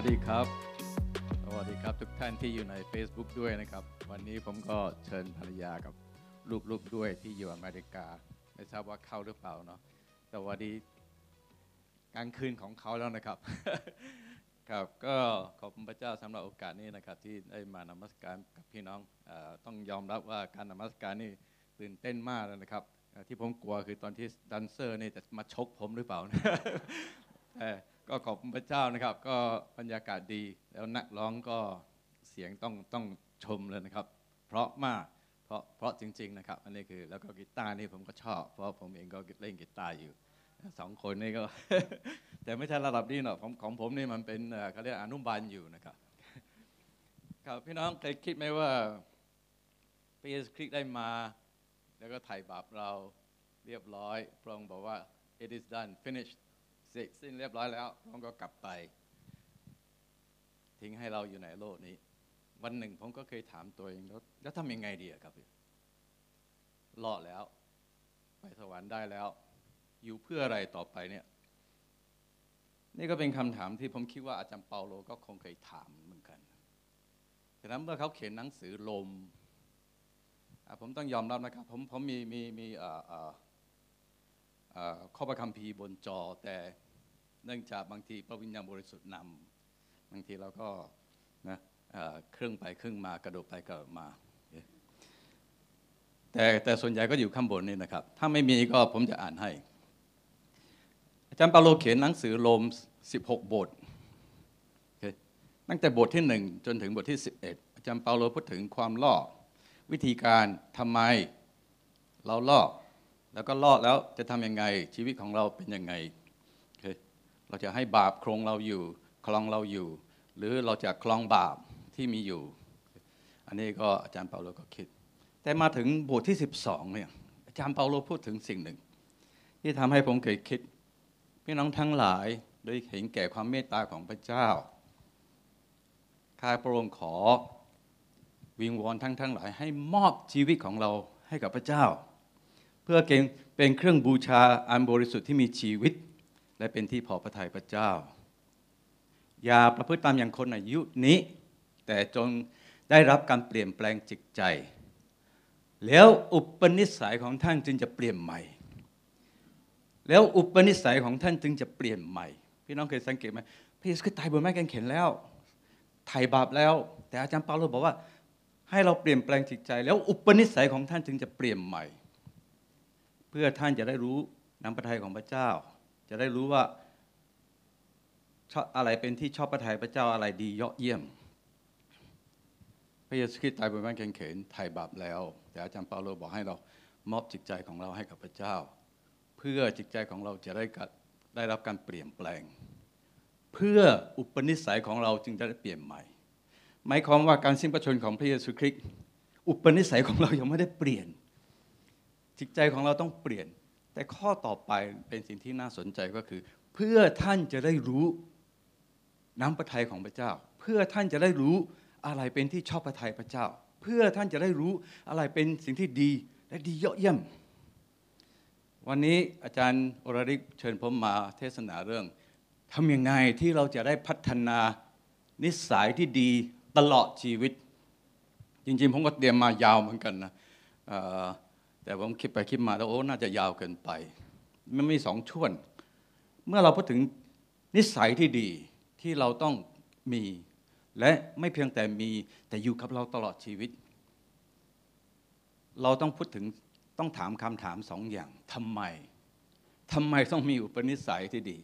วัสดีครับ สวัสดีครับทุกท่านที่อยู่ใน Facebook ด้วยนะครับ วันนี้ผมก็เชิญภรรยากับลูกๆด้วยที่อยู่อเมริกา ไม่ทราบว่าเข้าหรือเปล่าเนาะแต่วันนี้กลางคืนของเขาแล้วนะครับ ครับก็ขอบคุณพระเจ้าสำหรับโอกาสนี้นะครับ ที่ได้มานมัสการกับพี่น้องอต้องยอมรับว่าการนมัสการนี่ตื่นเต้นมากเลยนะครับ ที่ผมกลัวคือตอนที่ดันเซอร์นี่จะมาชกผมหรือเปล่าแต่ ก็ขอบคุณพระเจ้านะครับ ก็บรรยากาศดี แล้วนักร้องก็เสียงต้องต้องชมเลยนะครับ เพราะมากเพราะเพราะจริง ๆ นะครับ อันนี้คือแล้วก็กีตาร์นี่ผมก็ชอบ เพราะผมเองก็เล่นกีตาร์อยู่สองคนนี่ก็ แต่ไม่ใช่ระดับนี้หรอกของของผมนี่มันเป็นเอ่อเขาเรียกอนุบาลอยู่นะครับ ครับพี่น้องเคยคิดไหมว่าพระเยซูคริสต์ได้มา แล้วก็ไถ่บาปเราเรียบร้อยพระองค์บอกว่า it is done finished ร็จสิ้นเรียบร้อยแล้วพระองค์ก็กลับไป ทิ้งให้เราอยู่ในโลกนี้ วันหนึ่งผมก็เคยถามตัวเองแล้วแล้วทำยังไงดีอะครับพี่รอดแล้ว ไปสวรรค์ได้แล้ว อยู่เพื่ออะไรต่อไปเนี่ย นี่ก็เป็นคำถามที่ผมคิดว่าอาจารย์เปาโลก็คงเคยถามเหมือนกันฉะนั้นเมื่อเขาเขียนหนังสือลมอผมต้องยอมรับนะครับ ผมผมมีมีมีข้อประคัมภีบนจอแต่ เนื่องจากบางทีพระวิญญาณบริสุทธิ์นำบางทีเราก็นะเครื่องไปเครื่องมากระโดดไปกระโดดมา แต่แต่ส่วนใหญ่ก็อยู่ข้างบนนี่นะครับ ถ้าไม่มีก็ผมจะอ่านให้ อาจารย์เปาโลเขียนหนังสือโรม 16 บท ตั้งแต่บทที่ 1 จนถึงบทที่ 11 อาจารย์เปาโลพูดถึงความล่อ วิธีการทำไมเราล่อแล้วก็ล่อแล้วจะทำยังไงชีวิตของเราเป็นยังไง เราจะให้บาปครองเราอยู่ คลองเราอยู่ หรือเราจะคลองบาปที่มีอยู่ อันนี้ก็อาจารย์เปาโลก็คิด แต่มาถึงบทที่ 12เนี่ยอาจารย์เปาโลพูดถึงสิ่งหนึ่ง ที่ทำให้ผมเคยคิด พี่น้องทั้งหลายโดยเห็นแก่ความเมตตาของพระเจ้าข้าพระองค์ขอวิงวอนทั้งทั้งหลายให้มอบชีวิตของเราให้กับพระเจ้า เพื่อเกณฑ์เป็นเครื่องบูชาอันบริสุทธิ์ที่มีชีวิต และเป็นที่พอพระทัยพระเจ้า อย่าประพฤติตามอย่างคนอายุนี้ แต่จงได้รับการเปลี่ยนแปลงจิตใจ แล้วอุปนิสัยของท่านจึงจะเปลี่ยนใหม่ แล้วอุปนิสัยของท่านจึงจะเปลี่ยนใหม่ พี่น้องเคยสังเกตไหมพระเยซูก็ตายบนไม้กางเขนแล้วไถ่บาปแล้ว แต่อาจารย์เปาโลบอกว่า ให้เราเปลี่ยนแปลงจิตใจ แล้วอุปนิสัยของท่านจึงจะเปลี่ยนใหม่ เพื่อท่านจะได้รู้น้ำพระทัยของพระเจ้า จะได้รู้ว่าชอบอะไรเป็นที่ชอบพระทัยพระเจ้าอะไรดียอดเยี่ยม พระเยซูคริสต์ตายบนไม้กางเขนไถ่บาปแล้ว แต่อาจารย์เปาโลบอกให้เรามอบจิตใจของเราให้กับพระเจ้า เพื่อจิตใจของเราจะได้ได้รับการเปลี่ยนแปลง เพื่ออุปนิสัยของเราจึงจะได้เปลี่ยนใหม่ หมายความว่าการสิ้นพระชนของพระเยซูคริสต์อุปนิสัยของเรายังไม่ได้เปลี่ยน จิตใจของเราต้องเปลี่ยน แต่ข้อต่อไปเป็นสิ่งที่น่าสนใจก็คือ เพื่อท่านจะได้รู้น้ำพระทัยของพระเจ้า เพื่อท่านจะได้รู้อะไรเป็นที่ชอบพระทัยพระเจ้า เพื่อท่านจะได้รู้อะไรเป็นสิ่งที่ดีและดีเยอดเยี่ยม วันนี้อาจารย์อรริกเชิญผมมาเทศนาเรื่องทำยังไงที่เราจะได้พัฒนานิสัยที่ดีตลอดชีวิต จริงๆผมก็เตรียมมายาวเหมือนกันนะ แต่ผมคิดไปคิดมาแล้วโอ้น่าจะยาวเกินไป มันมีสองช่วงเมื่อเราพูดถึงนิสัยที่ดีที่เราต้องมี และไม่เพียงแต่มีแต่อยู่กับเราตลอดชีวิต เราต้องพูดถึงต้องถามคำถามสองอย่างทำไมทำไมต้องมีอุปนิสัยที่ดี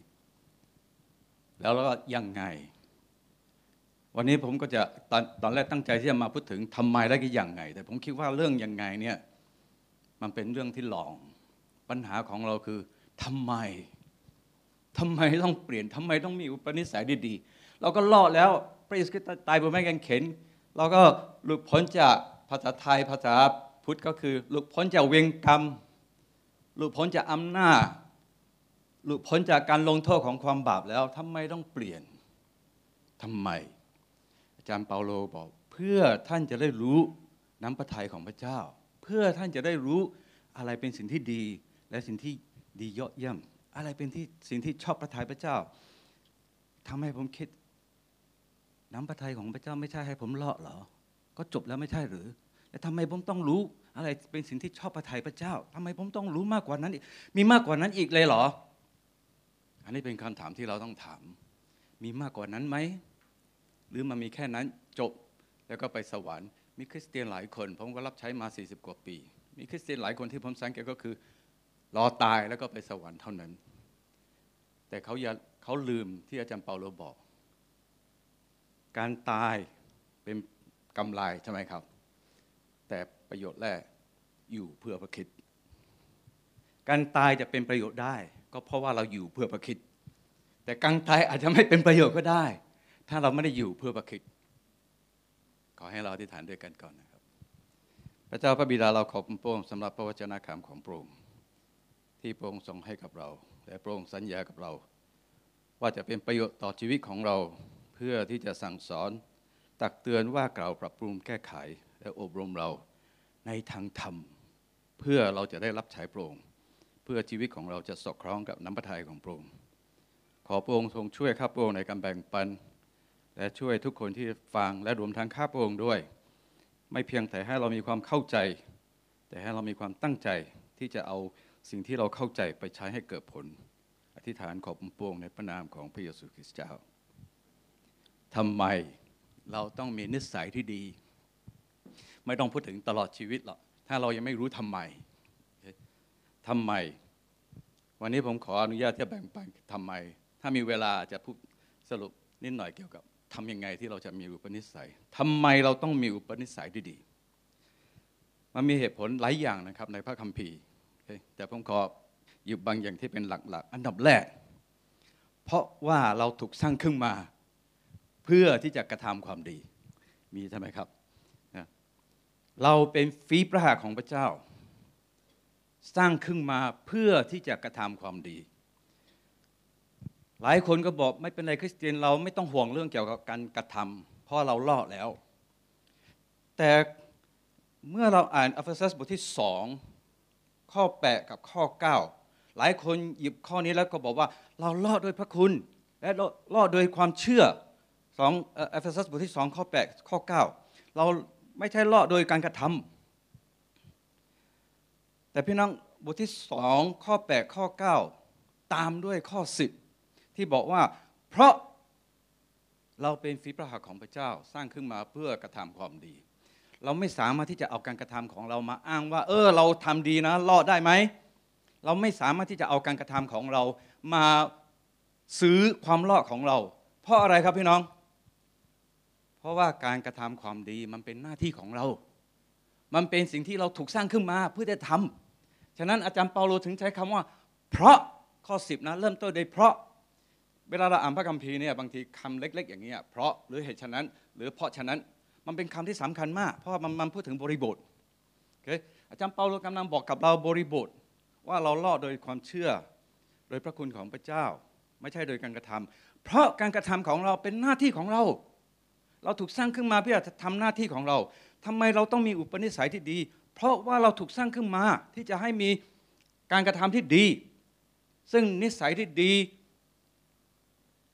แล้วเราก็ยังไง วันนี้ผมก็จะตอนตอนแรกตั้งใจที่จะมาพูดถึงทำไมและก็ยังไง แต่ผมคิดว่าเรื่องยังไงเนี่ย มันเป็นเรื่องที่หลอง ปัญหาของเราคือทำไมทำไมต้องเปลี่ยนทำไมต้องมีอุปนิสัยดีๆ เราก็รอดแล้วพระเยซูคริสต์ตายบนไม้กางเขนเราก็หลุดพ้นจากภาษาไทยภาษาพุทธก็คือ หลุดพ้นจากเวรกรรม หลุดพ้นจากอำนาจ หลุดพ้นจากการลงโทษของความบาปแล้วทำไมต้องเปลี่ยนทำไม อาจารย์เปาโลบอก เพื่อท่านจะได้รู้น้ำพระทัยของพระเจ้า เพื่อท่านจะได้รู้อะไรเป็นสิ่งที่ดี และสิ่งที่ดียอดเยี่ยม อะไรเป็นที่สิ่งที่ชอบพระทัยพระเจ้าทำให้ผมคิด น้ำพระทัยของพระเจ้าไม่ใช่ให้ผมเลาะหรอ ก็จบแล้วไม่ใช่หรือแต่ทำไมผมต้องรู้ อะไรเป็นสิ่งที่ชอบพระทัยพระเจ้าทำไมผมต้องรู้มากกว่านั้นอีกมีมากกว่านั้นอีกเลยเหรอ อันนี้เป็นคำถามที่เราต้องถาม มีมากกว่านั้นไหมหรือมันมีแค่นั้นจบแล้วก็ไปสวรรค์ มีคริสเตียนหลายคน ผมก็รับใช้มา 40 กว่าปี มีคริสเตียนหลายคนที่ผมสังเกตก็คือ รอตายแล้วก็ไปสวรรค์เท่านั้น แต่เขาอย่าเขาลืมที่อาจารย์เปาโลบอก การตายเป็นกำไรใช่ไหมครับ แต่ประโยชน์แรกอยู่เพื่อพระคิด การตายจะเป็นประโยชน์ได้ ก็เพราะว่าเราอยู่เพื่อพระคิด แต่การตายอาจจะไม่เป็นประโยชน์ก็ได้ ถ้าเราไม่ได้อยู่เพื่อพระคิด ขอให้เราอธิษฐานด้วยกันก่อนนะครับ พระเจ้าพระบิดาเราขอบพระองค์สำหรับพระวจนะคำของพระองค์ที่พระองค์ทรงให้กับเรา และพระองค์สัญญากับเรา ว่าจะเป็นประโยชน์ต่อชีวิตของเราเพื่อที่จะสั่งสอน ตักเตือนว่ากล่าวปรับปรุงแก้ไข และอบรมเราในทางธรรม เพื่อเราจะได้รับใช้พระองค์เพื่อชีวิตของเราจะสอดคล้องกับน้ำพระทัยของพระองค์ขอพระองค์ทรงช่วยข้าพระองค์ในการแบ่งปัน และช่วยทุกคนที่ฟังและรวมทั้งข้าพระองค์ด้วย ไม่เพียงแต่ให้เรามีความเข้าใจ แต่ให้เรามีความตั้งใจที่จะเอาสิ่งที่เราเข้าใจไปใช้ให้เกิดผล อธิษฐานขอบพระองค์ในพระนามของพระเยซูคริสต์เจ้าทำไมเราต้องมีนิสัยที่ดี ไม่ต้องพูดถึงตลอดชีวิตหรอกถ้าเรายังไม่รู้ทำไมทำไม วันนี้ผมขออนุญาตที่จะแบ่งปันทำไม ถ้ามีเวลาจะพูดสรุปนิดหน่อยเกี่ยวกับ ทำยังไงที่เราจะมีอุปนิสัยทำไมเราต้องมีอุปนิสัยที่ดีมันมีเหตุผลหลายอย่างนะครับในพระคัมภีร์ แต่ผมขอหยิบบางอย่างที่เป็นหลักๆ อันดับแรก เพราะว่าเราถูกสร้างขึ้นมา เพื่อที่จะกระทำความดี มีใช่ไหมครับ เราเป็นฝีพระหัตถ์ของพระเจ้า สร้างขึ้นมาเพื่อที่จะกระทำความดี หลายคนก็บอกไม่เป็นไรคริสเตียนเราไม่ต้องห่วงเรื่องเกี่ยวกับการกระทำเพราะเรารอดแล้ว แต่เมื่อเราอ่านเอเฟซัสบทที่สองข้อ8กับข้อ 9 หลายคนหยิบข้อนี้แล้วก็บอกว่าเราลอดด้วยพระคุณ และลอดโดยความเชื่อสองเอเฟซัสบทที่สองข้อ8ข้อ 9 เราไม่ใช่ลอดโดยการกระทำแต่พี่น้องบทที่สองข้อ8ข้อ 9 ตามด้วยข้อ 10 ที่บอกว่า เพราะเราเป็นฝีพระหัตถ์ของพระเจ้าสร้างขึ้นมาเพื่อกระทำความดี เราไม่สามารถที่จะเอาการกระทำของเรามาอ้างว่า เออ เราทำดีนะรอดได้ไหมเราไม่สามารถที่จะเอาการกระทำของเรามาซื้อความรอดของเรา เพราะอะไรครับพี่น้อง เพราะว่าการกระทำความดีมันเป็นหน้าที่ของเรา มันเป็นสิ่งที่เราถูกสร้างขึ้นมาเพื่อจะทำฉะนั้นอาจารย์เปาโลถึงใช้คำว่า เพราะข้อสิบนะเริ่มต้นโดยเพราะ เวลาเราอ่านพระคัมภีร์เนี่ยบางทีคำเล็ก ๆ อย่างนี้เพราะหรือเหตุฉะนั้น หรือเพราะฉะนั้นมันเป็นคำที่สำคัญมาก เพราะมันมันพูดถึงบริบทโอเคอาจารย์เปาโลกำลังบอกกับเราบริบท ว่าเราลอดโดยความเชื่อ โดยพระคุณของพระเจ้า ไม่ใช่โดยการกระทำเพราะการกระทำของเราเป็นหน้าที่ของเรา เราถูกสร้างขึ้นมาเพื่อจะทำหน้าที่ของเราทำไมเราต้องมีอุปนิสัยที่ดี เพราะว่าเราถูกสร้างขึ้นมาที่จะให้มีการกระทำที่ดี ซึ่งนิสัยที่ดี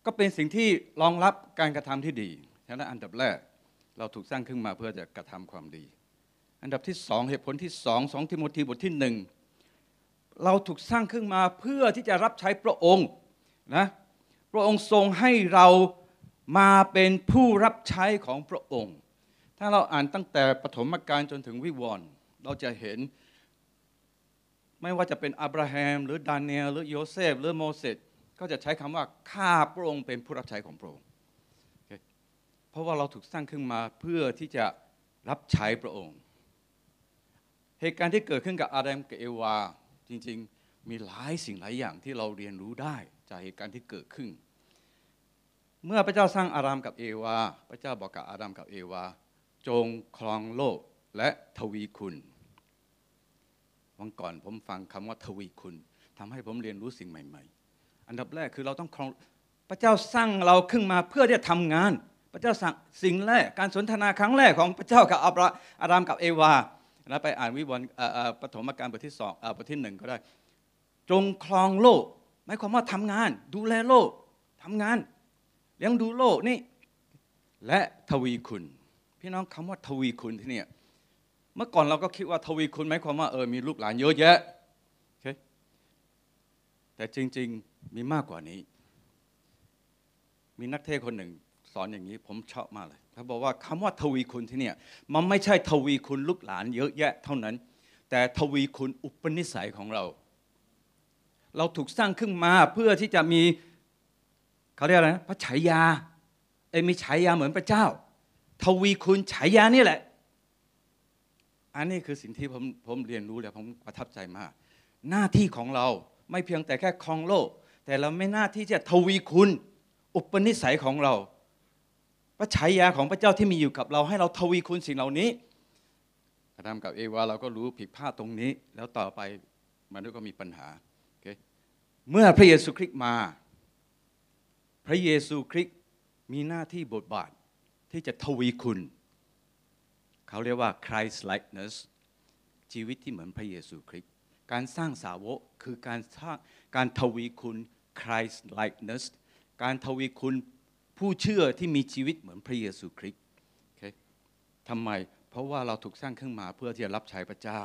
ก็เป็นสิ่งที่รองรับการกระทำที่ดีฉะนั้นอันดับแรกเราถูกสร้างขึ้นมาเพื่อจะกระทำความดี อันดับที่สองเหตุผลที่สองสองทิโมธีบทที่หนึ่งเราถูกสร้างขึ้นมาเพื่อที่จะรับใช้พระองค์นะพระองค์ทรงให้เรามาเป็นผู้รับใช้ของพระองค์ ถ้าเราอ่านตั้งแต่ปฐมกาลจนถึงวิวรณ์เราจะเห็น ไม่ว่าจะเป็นอับราฮัมหรือดาเนียลหรือโยเซฟหรือโมเสส ก็จะใช้คำว่าข้าพระองค์เป็นผู้รับใช้ของพระองค์เพราะว่าเราถูกสร้างขึ้นมาเพื่อที่จะรับใช้พระองค์ เหตุการณ์ที่เกิดขึ้นกับอาดัมกับเอวา จริงๆมีหลายสิ่งหลายอย่างที่เราเรียนรู้ได้จากเหตุการณ์ที่เกิดขึ้น เมื่อพระเจ้าสร้างอาดัมกับเอวา พระเจ้าบอกกับอาดัมกับเอวา จงครองโลกและทวีคุณวันก่อนผมฟังคำว่าทวีคุณทำให้ผมเรียนรู้สิ่งใหม่ ๆ อันดับแรกคือเราต้องครองพระเจ้าสร้างเราขึ้นมาเพื่อที่จะทำงาน พระเจ้าสั่งสิ่งแรกการสนทนาครั้งแรกของพระเจ้ากับอับราอารามกับเอวาแล้วไปอ่านวิวรณ์ปฐมกาลบทที่สองบทที่หนึ่งก็ได้ จงครองโลกหมายความว่าทำงาน ดูแลโลกทำงานเลี้ยงดูโลกนี่ และทวีคุณ พี่น้องคำว่าทวีคุณที่เนี่ยเมื่อก่อนเราก็คิดว่าทวีคุณหมายความว่าเออมีลูกหลานเยอะแยะโอเคแต่จริง ๆ มีมากกว่านี้ มีนักเทศคนหนึ่ง สอนอย่างนี้ผมชอบมากเลยเขาบอกว่าคำว่าทวีคุณที่เนี่ยมันไม่ใช่ทวีคุณลูกหลานเยอะแยะเท่านั้น แต่ทวีคุณอุปนิสัยของเรา เราถูกสร้างขึ้นมาเพื่อที่จะมีเขาเรียกอะไรนะพระฉายาเอ้มีฉายาเหมือนพระเจ้า ทวีคุณฉายานี่แหละ อันนี้คือสิ่งที่ผมผมเรียนรู้แล้วผมประทับใจมาก หน้าที่ของเราไม่เพียงแต่แค่ครองโลก แต่เราไม่น้าที่จะทวีคุณ อุปนิสัยของเรา พระฉายาของพระเจ้าที่มีอยู่กับเรา ให้เราทวีคุณสิ่งเหล่านี้อาดัมกับเอวาเราก็รู้ผิดพลาดตรงนี้ แล้วต่อไปมนุษย์ก็มีปัญหาโอเคเมื่อพระเยซูคริสต์มา พระเยซูคริสต์มีหน้าที่บทบาทที่จะทวีคุณ เขาเรียกว่า Christ likeness ชีวิตที่เหมือนพระเยซูคริสต์การสร้างสาวกคือการสร้าง การทวีคุณ Christ likeness การทวีคุณผู้เชื่อที่มีชีวิตเหมือนพระเยซูคริสต์โอเคทำไม เพราะว่าเราถูกสร้างขึ้นมาเพื่อที่จะรับใช้พระเจ้า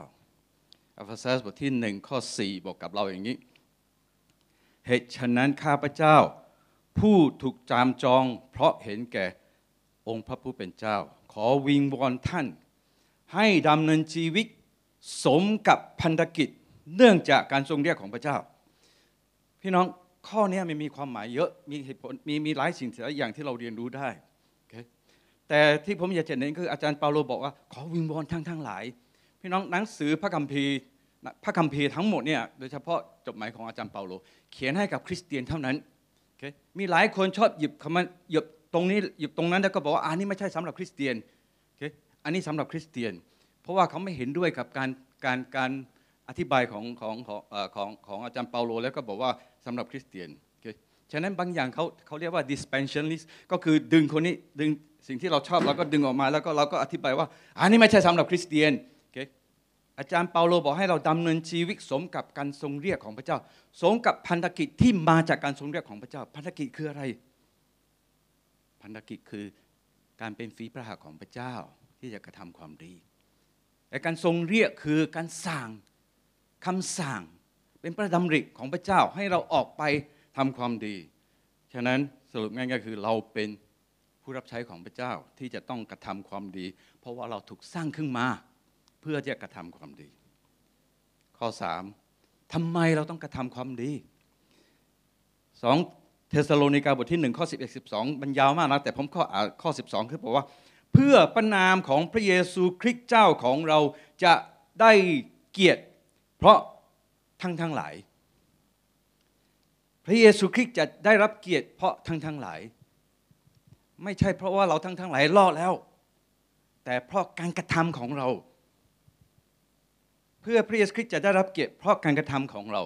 อัฟซัสบทที่หนึ่งข้อ 4 บอกกับเราอย่างนี้ เหตุฉะนั้นข้าพระเจ้า ผู้ถูกจามจอง เพราะเห็นแก่องค์พระผู้เป็นเจ้า ขอวิงวอนท่าน ให้ดำเนินชีวิตสมกับพันธกิจ เนื่องจากการทรงเรียกของพระเจ้า พี่น้องข้อนี้มันมีความหมายเยอะมีเหตุผลมีมีหลายสิ่งหลายอย่างที่เราเรียนรู้ได้โอเคแต่ที่ผมอยากจะเน้นคืออาจารย์เปาโลบอกว่า ขอวิงวอนทั้งทั้งหลาย พี่น้องหนังสือพระคัมภีร์พระคัมภีร์ทั้งหมดเนี่ยโดยเฉพาะจดหมายของอาจารย์เปาโล เขียนให้กับคริสเตียนเท่านั้นโอเคมีหลายคนชอบหยิบคำว่าหยิบตรงนี้หยิบตรงนั้นแล้วก็บอกว่าอันนี้ไม่ใช่สำหรับคริสเตียนโอเคอันนี้สำหรับคริสเตียน เพราะว่าเขาไม่เห็นด้วยกับการการการอธิบายของของของของของอาจารย์เปาโล แล้วก็บอกว่า สำหรับคริสเตียนโอเคฉะนั้นบางอย่างเขาเขาเรียกว่า dispensationalist ก็คือดึงคนนี้ดึงสิ่งที่เราชอบเราก็ดึงออกมาแล้วก็เราก็อธิบายว่าอันนี้ไม่ใช่สำหรับคริสเตียนโอเคอาจารย์เปาโลบอกให้เราดำเนินชีวิตสมกับการทรงเรียกของพระเจ้า สมกับพันธกิจที่มาจากการทรงเรียกของพระเจ้า พันธกิจคืออะไร พันธกิจคือการเป็นฝีพระหัตถ์ของพระเจ้าที่จะกระทำความดีและการทรงเรียกคือการสั่งคำสั่ง เป็นพระดำริของพระเจ้าให้เราออกไปทำความดี ฉะนั้นสรุปง่ายๆคือเราเป็นผู้รับใช้ของพระเจ้าที่จะต้องกระทำความดี เพราะว่าเราถูกสร้างขึ้นมา เพื่อจะกระทำความดี ข้อสามทำไมเราต้องกระทำความดีสองเทสโลนิกาบทที่หนึ่งข้อ11 12มันยาวมากนะแต่ผมข้ออ่านข้อ 12 คือบอกว่า เพื่อประนามของพระเยซูคริสต์เจ้าของเราจะได้เกียรติ เพราะ ทั้งทั้งหลาย พระเยซูคริสต์จะได้รับเกียรติเพราะทั้งทั้งหลาย ไม่ใช่เพราะว่าเราทั้งทั้งหลายรอดแล้ว แต่เพราะการกระทำของเรา เพื่อพระเยซูคริสต์จะได้รับเกียรติเพราะการกระทำของเรา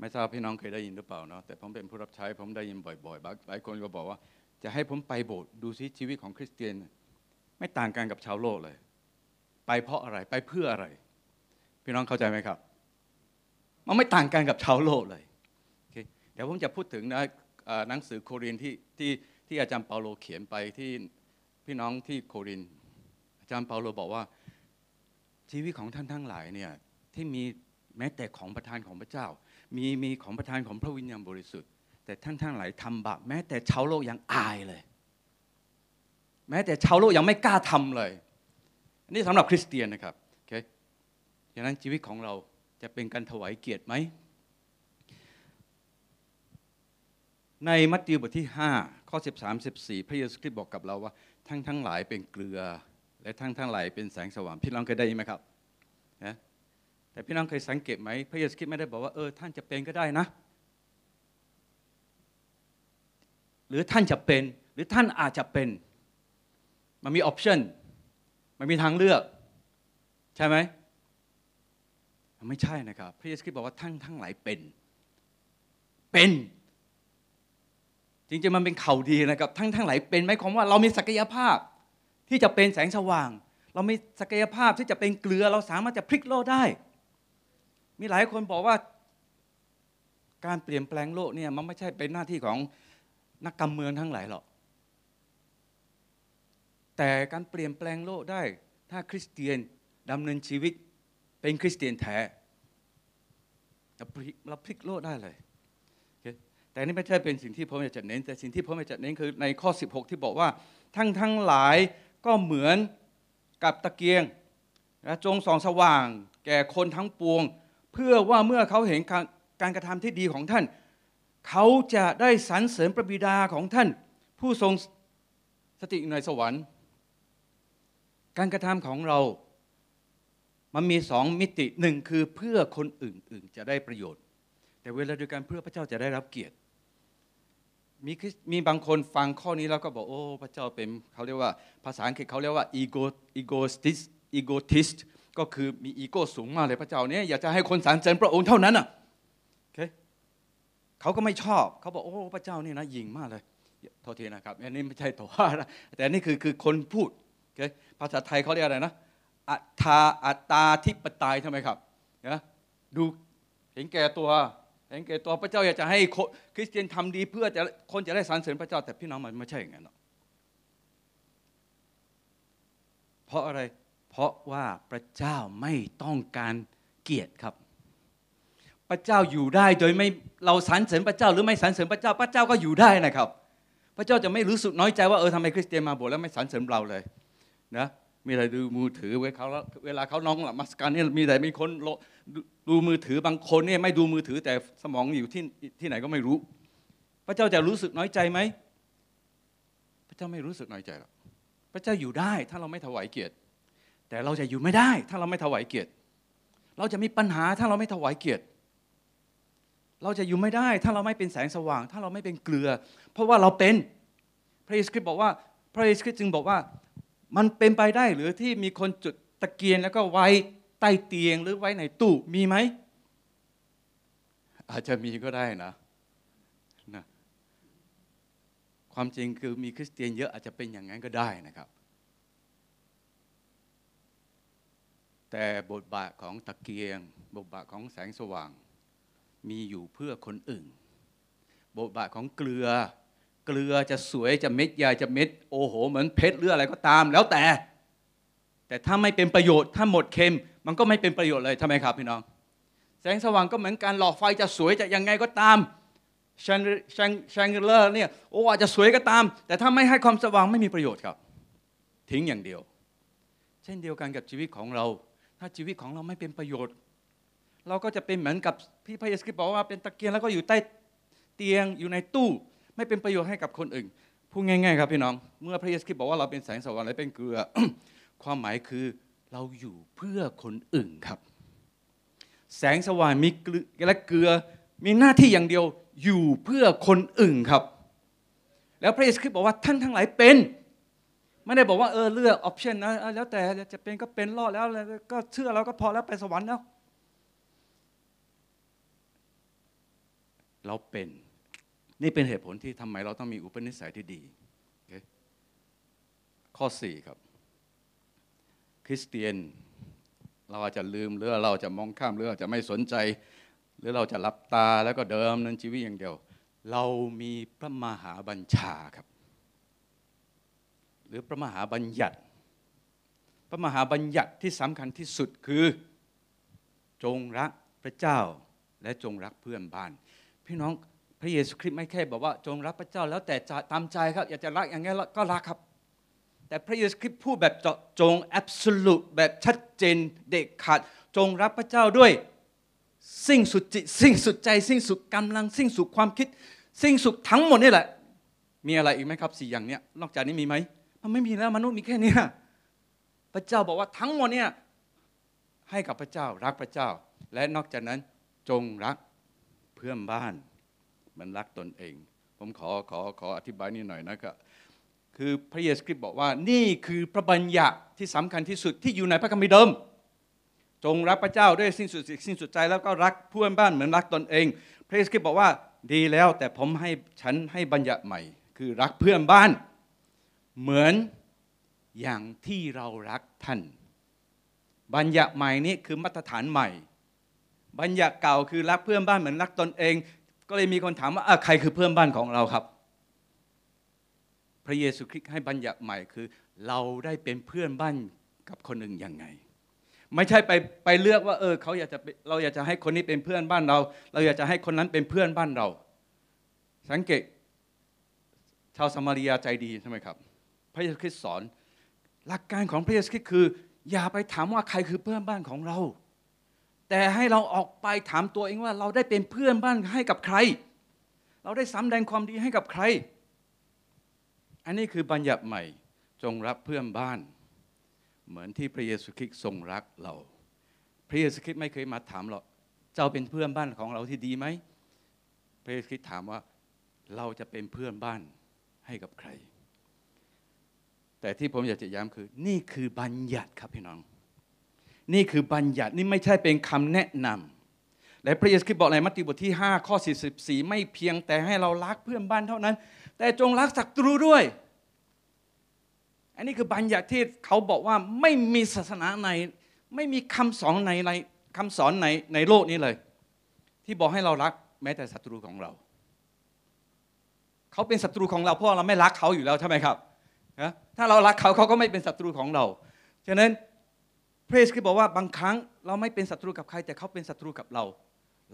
ไม่ทราบพี่น้องเคยได้ยินหรือเปล่าเนาะแต่ผมเป็นผู้รับใช้ผมได้ยินบ่อยๆบางหลายคนก็บอกว่า จะให้ผมไปโบสถ์ดูซิชีวิตของคริสเตียน ไม่ต่างกันกับชาวโลกเลย ไปเพราะอะไรไปเพื่ออะไร พี่น้องเข้าใจไหมครับ มันไม่ต่างกันกับชาวโลกเลยโอเคเดี๋ยวผมจะพูดถึงนะหนังสือโครินที่ที่ที่อาจารย์เปาโลเขียนไปที่พี่น้องที่โคริน อาจารย์เปาโลบอกว่าชีวิตของท่านทั้งหลายเนี่ยที่มีแม้แต่ของประทานของพระเจ้า มีมีของประทานของพระวิญญาณบริสุทธิ์ แต่ท่านทั้งหลายทำบาปแม้แต่ชาวโลกยังอายเลย แม้แต่ชาวโลกยังไม่กล้าทำเลยนนี้สำหรับคริสเตียนนะครับ ฉะนั้นชีวิตของเราจะเป็นการถวายเกียรติไหม ในมัทธิวบทที่ 5 ข้อ 13 14 พระเยซูคริสต์บอกกับเราว่า ทั้งทั้งหลายเป็นเกลือ และทั้งทั้งหลายเป็นแสงสว่างพี่น้องเคยได้ยินไหมครับนะแต่พี่น้องเคยสังเกตไหมพระเยซูคริสต์ไม่ได้บอกว่าเออท่านจะเป็นก็ได้นะ หรือท่านจะเป็นหรือท่านอาจจะเป็น มันมีออปชันมันมีทางเลือก ใช่ไหม ไม่ใช่นะครับ พระเยซูคริสต์บอกว่าทั้งทั้งหลายเป็น เป็น จริงๆมันเป็นข่าวดีนะครับทั้งทั้งหลายเป็นไหมความว่าเรามีศักยภาพ ที่จะเป็นแสงสว่าง เรามีศักยภาพที่จะเป็นเกลือเราสามารถจะพลิกโลกได้ มีหลายคนบอกว่า การเปลี่ยนแปลงโลกเนี่ยมันไม่ใช่เป็นหน้าที่ของนักการเมืองทั้งหลายหรอกแต่การเปลี่ยนแปลงโลกได้ ถ้าคริสเตียนดำเนินชีวิต เป็นคริสเตียนแท้เราพลิกเราพลิกโลกได้เลย แต่นี่ไม่ใช่เป็นสิ่งที่ผมอยากจะเน้น แต่สิ่งที่ผมอยากจะเน้นคือในข้อ 16 ที่บอกว่า ทั้งทั้งหลายก็เหมือนกับตะเกียงและจงส่องสว่าง แก่คนทั้งปวง เพื่อว่าเมื่อเขาเห็นการการกระทำที่ดีของท่าน เขาจะได้สรรเสริญพระบิดาของท่าน ผู้ทรงสถิในสวรรค์ การกระทำของเรา มันมีสองมิติหนึ่งคือเพื่อคนอื่นๆจะได้ประโยชน์ แต่เวลาเดียวกันเพื่อพระเจ้าจะได้รับเกียรติ มีมีบางคนฟังข้อนี้แล้วก็บอกโอ้พระเจ้าเป็นเขาเรียกว่าภาษาอังกฤษเขาเรียกว่า ego egoist egotist ก็คือมีอีโก้สูงมากเลยพระเจ้าเนี่ยอยากจะให้คนสรรเสริญพระองค์เท่านั้นอะโอเคเขาก็ไม่ชอบ เขาบอกโอ้พระเจ้านี่นะยิงมากเลยโทษทีนะครับอันนี้ไม่ใช่ตัวว่านะแต่อันนี่คือคือคนพูดโอเคภาษาไทยเขาเรียกอะไรนะ อัตตาอัตตาธิปไตยทำไมครับนะดูเห็นแก่ตัวเห็นแก่ตัวพระเจ้าอยากจะให้คนคริสเตียนทำดีเพื่อจะคนจะได้สรรเสริญพระเจ้าแต่พี่น้องมันไม่ใช่อย่างนั้นหรอกเพราะอะไรเพราะว่าพระเจ้าไม่ต้องการเกียรติครับ พระเจ้าอยู่ได้โดยไม่เราสรรเสริญพระเจ้า หรือไม่สรรเสริญพระเจ้า พระเจ้าก็อยู่ได้นะครับ พระเจ้าจะไม่รู้สึกน้อยใจว่าเออทำไมคริสเตียนมาโบสถ์แล้วไม่สรรเสริญเราเลยนะ มีอะไรดูมือถือเวลาเขาเวลาเขาน้องหลับมัสการนี่มีแต่มีคนลดูดูมือถือบางคนเนี่ยไม่ดูมือถือแต่สมองอยู่ที่ที่ไหนก็ไม่รู้ พระเจ้าจะรู้สึกน้อยใจไหมพระเจ้าไม่รู้สึกน้อยใจหรอกพระเจ้าอยู่ได้ถ้าเราไม่ถวายเกียรติ แต่เราจะอยู่ไม่ได้ ถ้าเราไม่ถวายเกียรติ เราจะมีปัญหาถ้าเราไม่ถวายเกียรติ เราจะอยู่ไม่ได้ ถ้าเราไม่เป็นแสงสว่าง ถ้าเราไม่เป็นเกลือ เพราะว่าเราเป็นพระเยซูคริสต์บอกว่าพระเยซูคริสต์จึงบอกว่า มันเป็นไปได้หรือที่มีคนจุดตะเกียงแล้วก็ไว้ใต้เตียงหรือไว้ในตู้มีไหม อาจจะมีก็ได้นะนะ ความจริงคือมีคริสเตียนเยอะอาจจะเป็นอย่างนั้นก็ได้นะครับ แต่บทบาทของตะเกียง บทบาทของแสงสว่าง มีอยู่เพื่อคนอื่น บทบาทของเกลือ เกลือจะสวยจะเม็ดใหญ่จะเม็ดโอ้โห เหมือนเพชรหรืออะไรก็ตามแล้วแต่ แต่ถ้าไม่เป็นประโยชน์ถ้าหมดเค็ม มันก็ไม่เป็นประโยชน์เลยทำไมครับพี่น้อง แสงสว่างก็เหมือนการหลอดไฟจะสวยจะยังไงก็ตามชงชงชงเลอร์เนี่ยโอ้อาจจะสวยก็ตาม แต่ถ้าไม่ให้ความสว่างไม่มีประโยชน์ครับ ทิ้งอย่างเดียว เช่นเดียวกันกับชีวิตของเรา ถ้าชีวิตของเราไม่เป็นประโยชน์ เราก็จะเป็นเหมือนกับพี่พระเยซูคริสต์บอกว่าเป็นตะเกียงแล้วก็อยู่ใต้เตียงอยู่ในตู้ ไม่เป็นประโยชน์ให้กับคนอื่นพูดง่ายๆครับพี่น้อง เมื่อพระเยซูคริสต์บอกว่าเราเป็นแสงสว่างและเป็นเกลือ ความหมายคือเราอยู่เพื่อคนอื่นครับ แสงสว่างมีเกลือและเกลือมีหน้าที่อย่างเดียวอยู่เพื่อคนอื่นครับ แล้วพระเยซูคริสต์บอกว่าท่านทั้งหลายเป็นไม่ได้บอกว่าเออเลือกออปชันนะแล้วแต่จะเป็นก็เป็นรอดแล้วก็เชื่อแล้วก็พอแล้วไปสวรรค์แล้ว เราเป็น นี่เป็นเหตุผลที่ทำไมเราต้องมีอุปนิสัยที่ดีข้อ 4 ครับ คริสเตียน เราอาจจะลืมหรือเราจะมองข้ามหรือจะไม่สนใจ หรือเราจะรับตาแล้วก็เดิมนั้นชีวิตอย่างเดียว เรามีพระมหาบัญชาครับ หรือพระมหาบัญญัติ พระมหาบัญญัติที่สำคัญที่สุดคือจงรักพระเจ้าและจงรักเพื่อนบ้าน พี่น้อง พระเยซูคริสต์ไม่แค่บอกว่าจงรักพระเจ้าแล้วแต่ตามใจครับ อยากจะรักอย่างนี้ก็รักครับ แต่พระเยซูคริสต์พูดแบบเจาะจง absolute แบบชัดเจนเด็กขาด จงรักพระเจ้าด้วย สิ่งสุดจิตสิ่งสุดใจ สิ่งสุดกำลัง สิ่งสุดความคิด สิ่งสุดทั้งหมดนี่แหละ มีอะไรอีกไหมครับสี่อย่างเนี้ยนอกจากนี้มีไหมมันไม่มีแล้วมนุษย์มีแค่นี้พระเจ้าบอกว่าทั้งหมดเนี่ยให้กับพระเจ้ารักพระเจ้า และนอกจากนั้นจงรักเพื่อนบ้าน มันรักตนเอง ผมขอขอขออธิบายนิดหน่อยนะครับคือพระเยซูคริสต์บอกว่านี่คือพระบัญญัติที่สำคัญที่สุดที่อยู่ในพระคัมภีร์เดิม จงรักพระเจ้าด้วยสิ้นสุดสิ้นสุดใจแล้วก็รักเพื่อนบ้านเหมือนรักตนเอง พระเยซูคริสต์บอกว่าดีแล้วแต่ผมให้ฉันให้บัญญัติใหม่ คือรักเพื่อนบ้าน เหมือนอย่างที่เรารักท่าน บัญญัติใหม่นี้คือมาตรฐานใหม่ บัญญัติเก่าคือรักเพื่อนบ้านเหมือนรักตนเอง ก็เลยมีคนถามว่าใครคือเพื่อนบ้านของเราครับ พระเยซูคริสต์ให้บัญญัติใหม่คือ เราได้เป็นเพื่อนบ้านกับคนอื่นยังไง ไม่ใช่ไปไปเลือกว่าเออเขาอยากจะเราอยากจะให้คนนี้เป็นเพื่อนบ้านเรา เราอยากจะให้คนนั้นเป็นเพื่อนบ้านเรา สังเกตชาวสมารียาใจดีใช่ไหมครับ พระเยซูคริสต์สอน หลักการของพระเยซูคริสต์คือ อย่าไปถามว่าใครคือเพื่อนบ้านของเรา แต่ให้เราออกไปถามตัวเองว่า เราได้เป็นเพื่อนบ้านให้กับใคร เราได้สำแดงความดีให้กับใคร อันนี้คือบัญญัติใหม่จงรักเพื่อนบ้าน เหมือนที่พระเยซูคริสต์ทรงรักเรา พระเยซูคริสต์ไม่เคยมาถามเราเจ้าเป็นเพื่อนบ้านของเราที่ดีไหมพระเยซูคริสต์ถามว่าเราจะเป็นเพื่อนบ้านให้กับใคร แต่ที่ผมอยากจะย้ำคือ นี่คือบัญญัติครับพี่น้อง นี่คือบัญญัตินี่ไม่ใช่เป็นคำแนะนำและพระเยซูคริสต์บอกในมัทธิวบทที่ 5 ข้อ 44 ไม่เพียงแต่ให้เรารักเพื่อนบ้านเท่านั้น แต่จงรักศัตรูด้วย อันนี้คือบัญญัติที่เขาบอกว่าไม่มีศาสนาไหน ไม่มีคำสอนในในคำสอนในในโลกนี้เลย ที่บอกให้เรารักแม้แต่ศัตรูของเรา เขาเป็นศัตรูของเราเพราะเราไม่รักเขาอยู่แล้วใช่ไหมครับถ้าเรารักเขาเขาก็ไม่เป็นศัตรูของเราฉะนั้น พระเยซูคริสต์บอกว่าบางครั้งเราไม่เป็นศัตรูกับใคร แต่เขาเป็นศัตรูกับเรา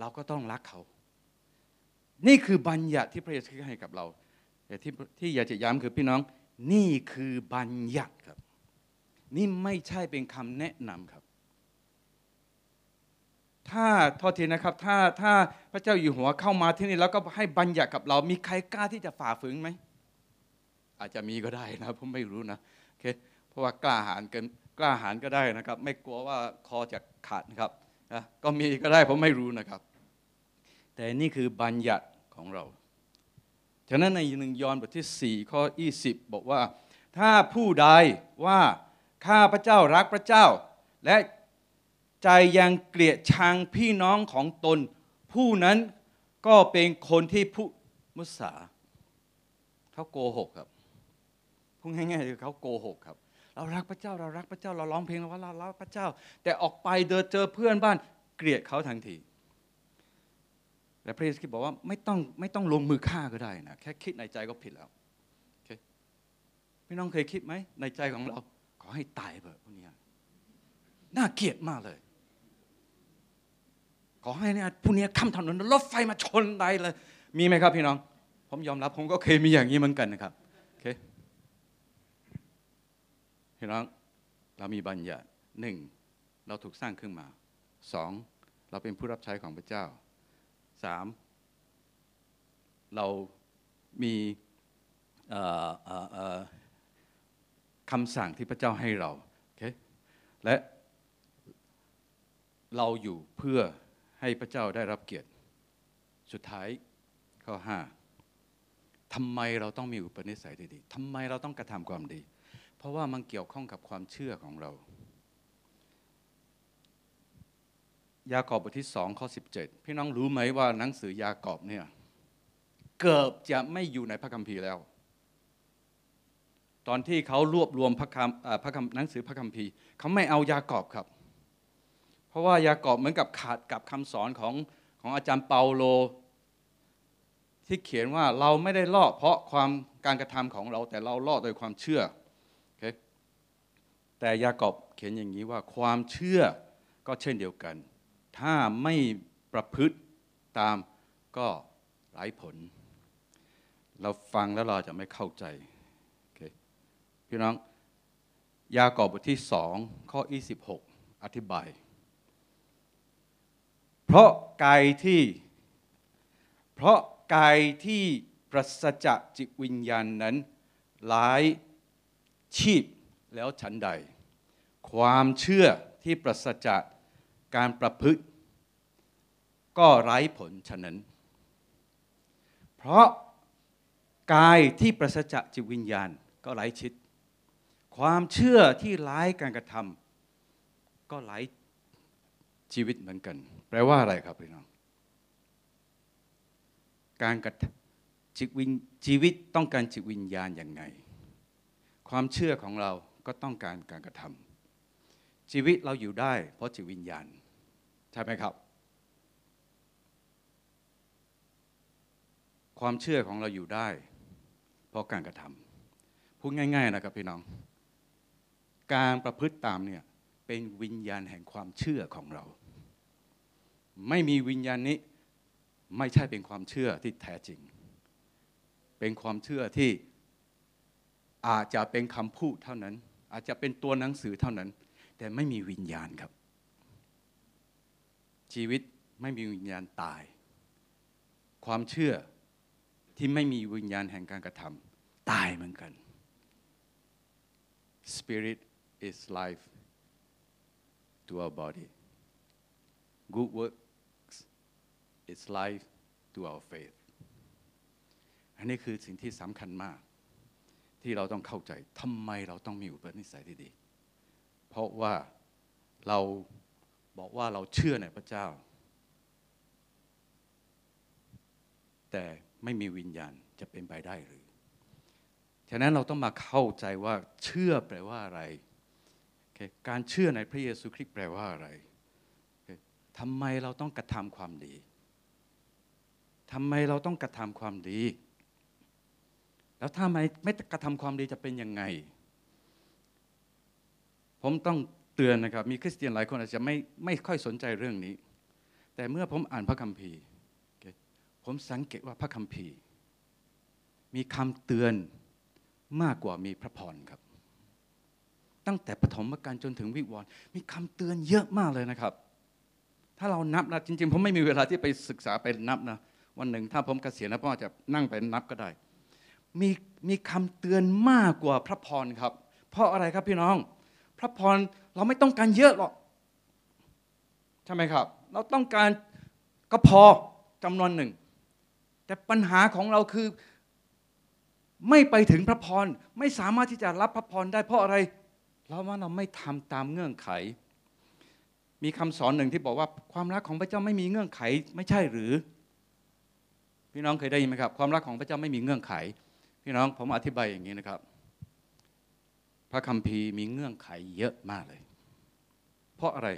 เราก็ต้องรักเขา นี่คือบัญญัติที่พระเยซูคริสต์ให้กับเราแต่ที่ที่อยากจะย้ำคือพี่น้อง นี่คือบัญญัติครับ นี่ไม่ใช่เป็นคำแนะนำครับ ถ้าทษทีนะครับ ถ้าถ้าพระเจ้าอยู่หัวเข้ามาที่นี่แล้วก็ให้บัญญัติกับเรา มีใครกล้าที่จะฝ่าฝืนไหมอาจจะมีก็ได้นะผมไม่รู้นะโอเคเพราะว่ากล้าหาญเกิน กล้าหาญก็ได้นะครับ ไม่กลัวว่าคอจะขาดนะครับนะก็มีก็ได้ผมไม่รู้นะครับ แต่นี่คือบัญญัติของเรา ฉะนั้นในหนึ่งยอห์นบทที่ 4 ข้อ 20 บอกว่า ถ้าผู้ใดว่าข้าพระเจ้ารักพระเจ้า และใจยังเกลียดชังพี่น้องของตน ผู้นั้นก็เป็นคนที่ผู้มุสาเขาโกหกครับพูดง่ายๆคือเขาโกหกครับ เรารักพระเจ้า เรารักพระเจ้า เราร้องเพลงว่าเรารักพระเจ้า แต่ออกไปเดินเจอเพื่อนบ้านเกลียดเขาทันทีและพระเยซูคริสต์บอกว่าไม่ต้องไม่ต้องลงมือฆ่าก็ได้นะแค่คิดในใจก็ผิดแล้วพี่น้องเคยคิดไหมในใจของเรา ขอให้ตายเถอะพวกนี้น่าเกลียดมากเลย ขอให้เนี่ยพวกนี้ข้ามถนนรถไฟมาชนใดเลย มีไหมครับพี่น้อง ผมยอมรับผมก็เคยมีอย่างนี้เหมือนกันนะครับโอเค พี่น้องเรามีบัญญัติหนึ่งเราถูกสร้างขึ้นมาสองเราเป็นผู้รับใช้ของพระเจ้าสามเรามีคำสั่งที่พระเจ้าให้เราโอเคและเราอยู่เพื่อให้พระเจ้าได้รับเกียรติ สุดท้ายข้อห้าทำไมเราต้องมีอุปนิสัยดีๆทำไมเราต้องกระทำความดี เพราะว่ามันเกี่ยวข้องกับความเชื่อของเรา ยากอบบทที่สองข้อ 17 พี่น้องรู้ไหมว่าหนังสือยากอบเนี่ยเกือบจะไม่อยู่ในพระคัมภีร์แล้ว ตอนที่เขารวบรวมพระคำพระคำหนังสือพระคัมภีร์เขาไม่เอายากอบครับ เพราะว่ายากอบเหมือนกับขาดกับคำสอนของของอาจารย์เปาโล ที่เขียนว่าเราไม่ได้ลอดเพราะความการกระทำของเราแต่เราลอดโดยความเชื่อ แต่ยากอบเขียนอย่างนี้ว่าความเชื่อก็เช่นเดียวกัน ถ้าไม่ประพฤติตามก็ไร้ผล เราฟังแล้วเราจะไม่เข้าใจโอเคพี่น้อง ยากอบบทที่สองข้อ 26 อธิบาย เพราะกายที่ เพราะกายที่ปราศจากจิตวิญญาณนั้นหลายชีพ แล้วฉันใด ความเชื่อที่ปราศจากการประพฤติ ก็ไร้ผลฉะนั้น เพราะกายที่ปราศจากจิตวิญญาณก็ไร้ชิด ความเชื่อที่ไร้การกระทำก็ไร้ชีวิตเหมือนกัน แปลว่าอะไรครับพี่น้องการกระจิตวิญชีวิตต้องการจิตวิญญาณอย่างไง ความเชื่อของเรา ก็ต้องการการกระทำชีวิตเราอยู่ได้ เพราะจิตวิญญาณ ใช่ไหมครับ ความเชื่อของเราอยู่ได้ เพราะการกระทพูดง่าย ๆ นะครับพี่น้อง การประพฤติตามเนี่ยเป็นวิญญาณแห่งความเชื่อของเรา ไม่มีวิญญาณนี้ไม่ใช่เป็นความเชื่อที่แท้จริง เป็นความเชื่อที่อาจจะเป็นคำพูดเท่านั้น อาจจะเป็นตัวหนังสือเท่านั้น แต่ไม่มีวิญญาณครับ ชีวิตไม่มีวิญญาณตาย ความเชื่อที่ไม่มีวิญญาณแห่งการกระทำตายเหมือนกัน Spirit is life to our body. Good works is life to our faith. อันนี้คือสิ่งที่สำคัญมาก ที่เราต้องเข้าใจทำไมเราต้องมีอุปนิสัยที่ดี เพราะว่าเราบอกว่าเราเชื่อในพระเจ้า แต่ไม่มีวิญญาณจะเป็นไปได้หรือ ฉะนั้นเราต้องมาเข้าใจว่าเชื่อแปลว่าอะไร การเชื่อในพระเยซูคริสต์แปลว่าอะไรทำไมเราต้องกระทำความดีทำไมเราต้องกระทำความดี แล้วถ้าไม่ไม่กระทำความดีจะเป็นยังไง ผมต้องเตือนนะครับ มีคริสเตียนหลายคนอาจจะไม่ไม่ค่อยสนใจเรื่องนี้ แต่เมื่อผมอ่านพระคัมภีร์ ผมสังเกตว่าพระคัมภีร์ มีคำเตือนมากกว่ามีพระพรครับ ตั้งแต่ปฐมกาลจนถึงวิวรณ์มีคำเตือนเยอะมากเลยนะครับ ถ้าเรานับนะจริงๆ ผมไม่มีเวลาที่ไปศึกษาไปนับนะวันหนึ่งถ้าผมเกษียณแล้วผมอจะนั่งไปนับก็ได้ มีมีคำเตือนมากกว่าพระพรครับ เพราะอะไรครับพี่น้อง พระพรเราไม่ต้องการเยอะหรอกใช่ไหมครับ เราต้องการก็พอจำนวนหนึ่ง แต่ปัญหาของเราคือ ไม่ไปถึงพระพรไม่สามารถที่จะรับพระพรได้เพราะอะไร เราว่าเราไม่ทำตามเงื่อนไข มีคำสอนหนึ่งที่บอกว่าความรักของพระเจ้าไม่มีเงื่อนไข ไม่ใช่หรือ พี่น้องเคยได้ยินไหมครับ ความรักของพระเจ้าไม่มีเงื่อนไข พี่น้องผมอธิบายอย่างนี้นะครับ พระคัมภีร์มีเงื่อนไขเยอะมากเลย เพราะอะไร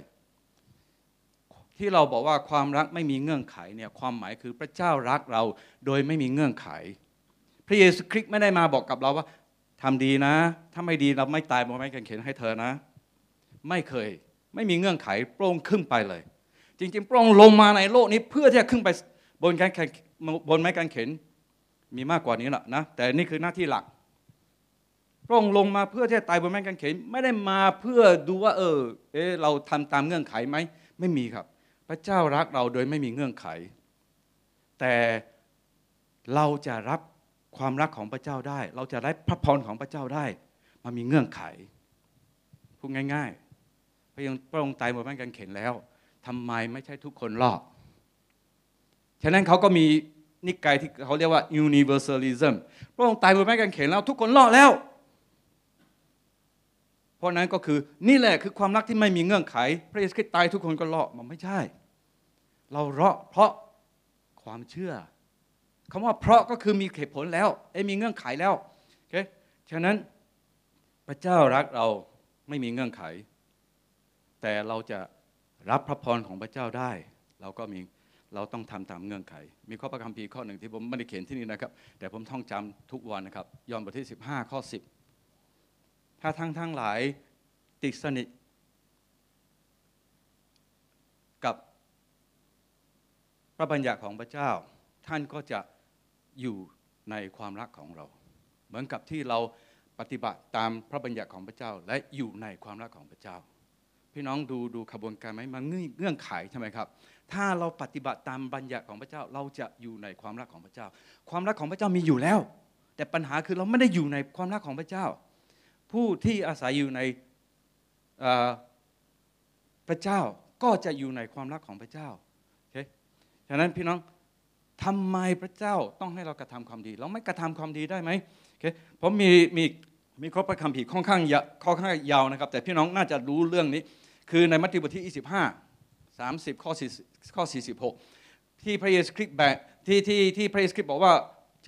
ที่เราบอกว่าความรักไม่มีเงื่อนไขเนี่ยความหมายคือพระเจ้ารักเราโดยไม่มีเงื่อนไข พระเยซูคริสต์ไม่ได้มาบอกกับเราว่าทำดีนะ ถ้าไม่ดีเราไม่ตายบนไม้กางเขนให้เธอนะ ไม่เคย ไม่มีเงื่อนไขโปร่งขึ้นไปเลย จริงๆโปร่งลงมาในโลกนี้เพื่อที่จะขึ้นไปบนการบนไม้กางเขน มีมากกว่านี้แหละนะแต่นี่คือหน้าที่หลักพระองค์ลงมาเพื่อที่จะตายบนไม้กางเขนไม่ได้มาเพื่อดูว่า เออเออเราทำตามเงื่อนไขไหมไม่มีครับ พระเจ้ารักเราโดยไม่มีเงื่อนไข แต่เราจะรับความรักของพระเจ้าได้ เราจะได้พระพรของพระเจ้าได้ มันมีเงื่อนไขพูดง่าย ๆ พระองค์พระองค์ตายบนไม้กางเขนแล้วทำไมไม่ใช่ทุกคนรอดฉะนั้นเขาก็มี นิกายที่เขาเรียกว่า universalism พระองค์ตายบนไม้กางเขนแล้ว ทุกคนรอดแล้ว เพราะนั้นก็คือนี่แหละคือความรักที่ไม่มีเงื่อนไข พระเยซูคริสต์ตายทุกคนก็รอดมันไม่ใช่ เรารอดเพราะความเชื่อคำว่าเพราะก็คือมีเหตุผลแล้วไอ้มีเงื่อนไขแล้วโอเคฉะนั้นพระเจ้ารักเราไม่มีเงื่อนไข แต่เราจะรับพระพรของพระเจ้าได้ เราก็มี เราต้องทำตามเงื่อนไข มีข้อประคัมภีร์ข้อหนึ่งที่ผมไม่ได้เขียนที่นี่นะครับ แต่ผมท่องจำทุกวันนะครับ ยอห์นบทที่ 15 ข้อ 10 ถ้าทั้งทั้งหลายติดสนิทกับพระบัญญัติของพระเจ้า ท่านก็จะอยู่ในความรักของเรา เหมือนกับที่เราปฏิบัติตามพระบัญญัติของพระเจ้า และอยู่ในความรักของพระเจ้า พี่น้องดูดูขบวนการไหมมันเงื่อนไขใช่ไหมครับ ถ้าเราปฏิบัติตามบัญญัติของพระเจ้าเราจะอยู่ในความรักของพระเจ้า ความรักของพระเจ้ามีอยู่แล้ว แต่ปัญหาคือเราไม่ได้อยู่ในความรักของพระเจ้า ผู้ที่อาศัยอยู่ในพระเจ้าก็จะอยู่ในความรักของพระเจ้าโอเคฉะนั้นพี่น้องทำไมพระเจ้าต้องให้เรากระทำความดี เราไม่กระทำความดีได้ไหมโอเคผมมีมีมีข้อประคำผิดค่อนข้างยาวค่อนข้างยาวนะครับ แต่พี่น้องน่าจะรู้เรื่องนี้ คือในมัทธิวบทที่ 25 30 ข้อ4ข้อ 46 ที่พระเยซูคริสต์แบ่งที่ที่ที่พระเยซูคริสต์บอกว่า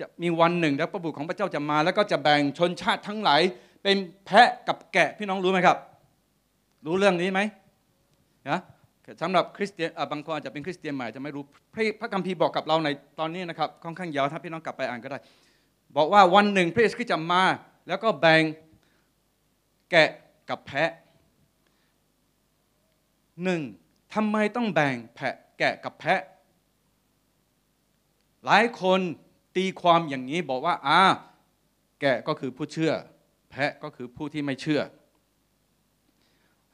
จะมีวันหนึ่งแล้วพระบุตรของพระเจ้าจะมา แล้วก็จะแบ่งชนชาติทั้งหลายเป็นแพะกับแกะพี่น้องรู้ไหมครับ รู้เรื่องนี้ไหมนะสำหรับคริสเตียนบางคนอาจจะเป็นคริสเตียนใหม่จะไม่รู้พระคัมภีร์บอกกับเราในตอนนี้นะครับค่อนข้างยาวถ้าพี่น้องกลับไปอ่านก็ได้ บอกว่าวันหนึ่งพระเยซูคริสต์จะมา แล้วก็แบ่งแกะกับแพะ หนึ่งทำไมต้องแบ่งแพะแกะกับแพะ หลายคนตีความอย่างนี้บอกว่าอ่าแกะก็คือผู้เชื่อ แพะก็คือผู้ที่ไม่เชื่อ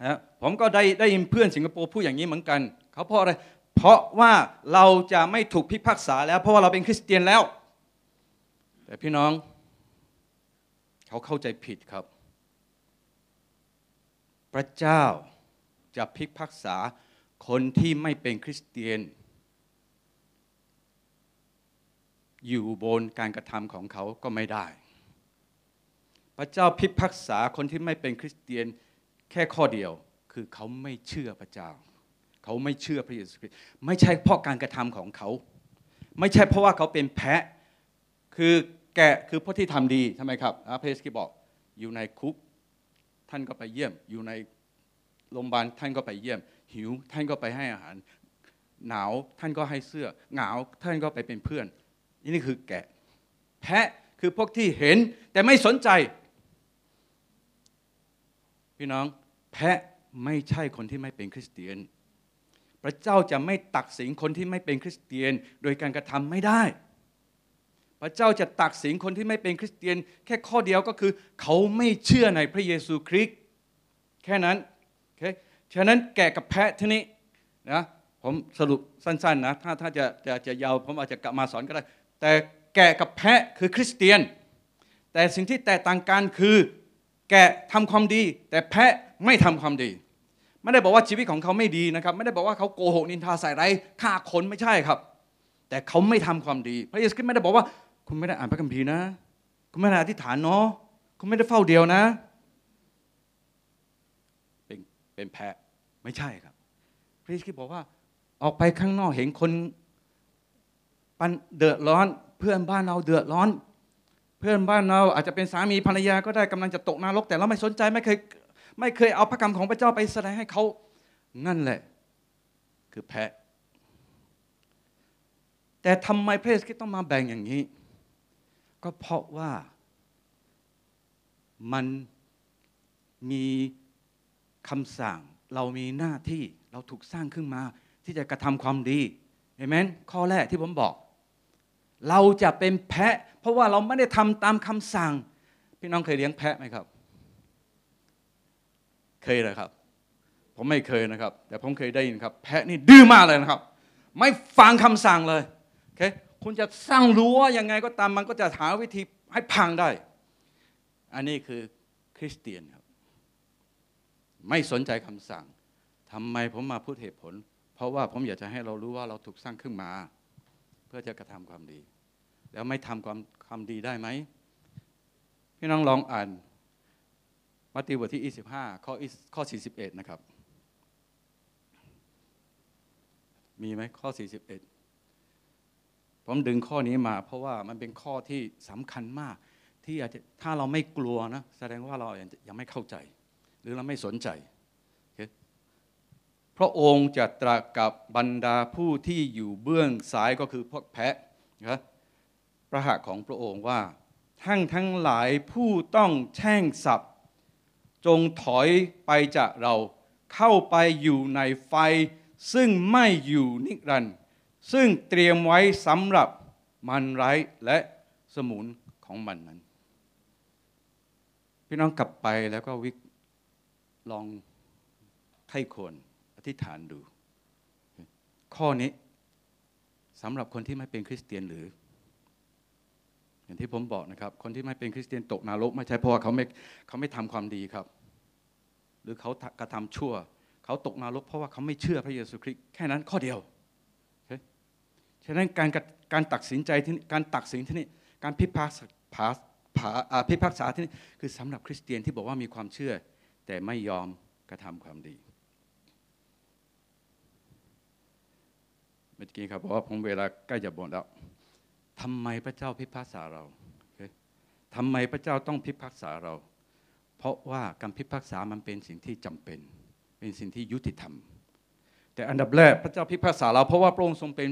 นะผมก็ได้ได้ยินเพื่อนสิงคโปร์พูดอย่างนี้เหมือนกัน เขาเพราะอะไร เพราะว่าเราจะไม่ถูกพิพากษาแล้ว เพราะว่าเราเป็นคริสเตียนแล้ว แต่พี่น้อง เขาเข้าใจผิดครับ พระเจ้า จะพิพากษาคนที่ไม่เป็นคริสเตียน อยู่บนการกระทำของเขาก็ไม่ได้ พระเจ้าพิพากษาคนที่ไม่เป็นคริสเตียนแค่ข้อเดียว คือเขาไม่เชื่อพระเจ้า เขาไม่เชื่อพระเยซูคริสต์ไม่ใช่เพราะการกระทำของเขา ไม่ใช่เพราะว่าเขาเป็นแพะคือแกะคือพวกที่ทำดีใช่ไหมครับพระเยซูคริสต์บอกอยู่ในคุกท่านก็ไปเยี่ยมอยู่ใน โรงพยาบาลท่านก็ไปเยี่ยม หิวท่านก็ไปให้อาหาร หนาวท่านก็ให้เสื้อเหงาท่านก็ไปเป็นเพื่อน นี่คือแกะ แพะคือพวกที่เห็นแต่ไม่สนใจ พี่น้องแพะไม่ใช่คนที่ไม่เป็นคริสเตียน พระเจ้าจะไม่ตักสินคนที่ไม่เป็นคริสเตียน โดยการกระทำไม่ได้ พระเจ้าจะตักสินคนที่ไม่เป็นคริสเตียน แค่ข้อเดียวก็คือ เขาไม่เชื่อในพระเยซูคริสต์แค่นั้น ฉะนั้นแกะกับแพะที่นี้นะผมสรุปสั้นๆนะถ้าถ้าจะจะจะยาวผมอาจจะกลับมาสอนก็ได้ แต่แกะกับแพะคือคริสเตียน แต่สิ่งที่แตกต่างกันคือแกะทำความดี แต่แพะไม่ทำความดี ไม่ได้บอกว่าชีวิตของเขาไม่ดีนะครับ ไม่ได้บอกว่าเขาโกหกนินทาใส่ไร้ายฆ่าคนไม่ใช่ครับ แต่เขาไม่ทำความดี พระเยซูคริสต์ไม่ได้บอกว่า คุณไม่ได้อ่านพระคัมภีร์นะ คุณไม่ได้อธิษฐานเนาะคุณไม่ได้เฝ้าเดียวนะ เป็นแพะไม่ใช่ครับพระเยซูบอกว่าออกไปข้างนอกเห็นคนปันเดือดร้อน เพื่อนบ้านเราเดือดร้อน เพื่อนบ้านเราอาจจะเป็นสามีภรรยาก็ได้กำลังจะตกนรก แต่เราไม่สนใจไม่เคยไม่เคยเอาพระคำของพระเจ้าไปแสดงให้เขานั่นแหละ คือแพะ แต่ทำไมพระเยซูต้องมาแบ่งอย่างนี้ ก็เพราะว่ามันมี คำสั่ง เรามีหน้าที่เราถูกสร้างขึ้นมา ที่จะกระทำความดีเห็นไหมข้อแรกที่ผมบอก เราจะเป็นแพะ เพราะว่าเราไม่ได้ทำตามคำสั่ง พี่น้องเคยเลี้ยงแพะไหมครับ เคยเลยครับ ผมไม่เคยนะครับ แต่ผมเคยได้ยินครับ แพะนี่ดื้อมากเลยนะครับ ไม่ฟังคำสั่งเลยโอเคคุณจะสร้างรั้วยังไงก็ตามมันก็จะหาวิธีให้พังได้ อันนี้คือคริสเตียนครับ ไม่สนใจคำสั่งทำไมผมมาพูดเหตุผล เพราะว่าผมอยากจะให้เรารู้ว่าเราถูกสร้างขึ้นมา เพื่อจะกระทำความดี แล้วไม่ทำความความดีได้ไหมพี่น้องลองอ่านมัทธิวบทที่ 25 ข้อข้อ 41 นะครับ มีไหมข้อ 41 ผมดึงข้อนี้มา เพราะว่ามันเป็นข้อที่สำคัญมาก ที่อาจจะถ้าเราไม่กลัวนะ แสดงว่าเรายังไม่เข้าใจ หรือเราไม่สนใจ พระองค์จะตรัสกับบรรดาผู้ที่อยู่เบื้องซ้ายก็คือพวกแพะนะประหักของพระองค์ว่าทั้งทั้งหลายผู้ต้องแช่งสับจงถอยไปจากเราเข้าไปอยู่ในไฟ ซึ่งไม่อยู่นิรันดร์ซึ่งเตรียมไว้สำหรับมันไร้และสมุนของมันนั้น พี่น้องกลับไปแล้วก็วิ ลองไข้ควรอธิษฐานดู ข้อนี้สำหรับคนที่ไม่เป็นคริสเตียนหรือ อย่างที่ผมบอกนะครับ คนที่ไม่เป็นคริสเตียนตกนรกไม่ใช่เพราะว่าเขาไม่เขาไม่ทำความดีครับ หรือเขากระทำชั่ว เขาตกนรกเพราะว่าเขาไม่เชื่อพระเยซูคริสต์แค่นั้นข้อเดียวฉะนั้นการการตัดสินใจที่การตัดสินที่นี่การพิพากษาพิพากษาที่นี่คือสำหรับคริสเตียนที่บอกว่ามีความเชื่อ แต่ไม่ยอมกระทำความดีเมื่อกี้ครับบอกว่าผมเวลาใกล้จะหมดแล้วทำไมพระเจ้าพิพากษาเราทำไมพระเจ้าต้องพิพากษาเรา เพราะว่าการพิพากษามันเป็นสิ่งที่จำเป็น เป็นสิ่งที่ยุติธรรม แต่อันดับแรกพระเจ้าพิพากษาเรา เพราะว่าพระองค์ทรงเป็น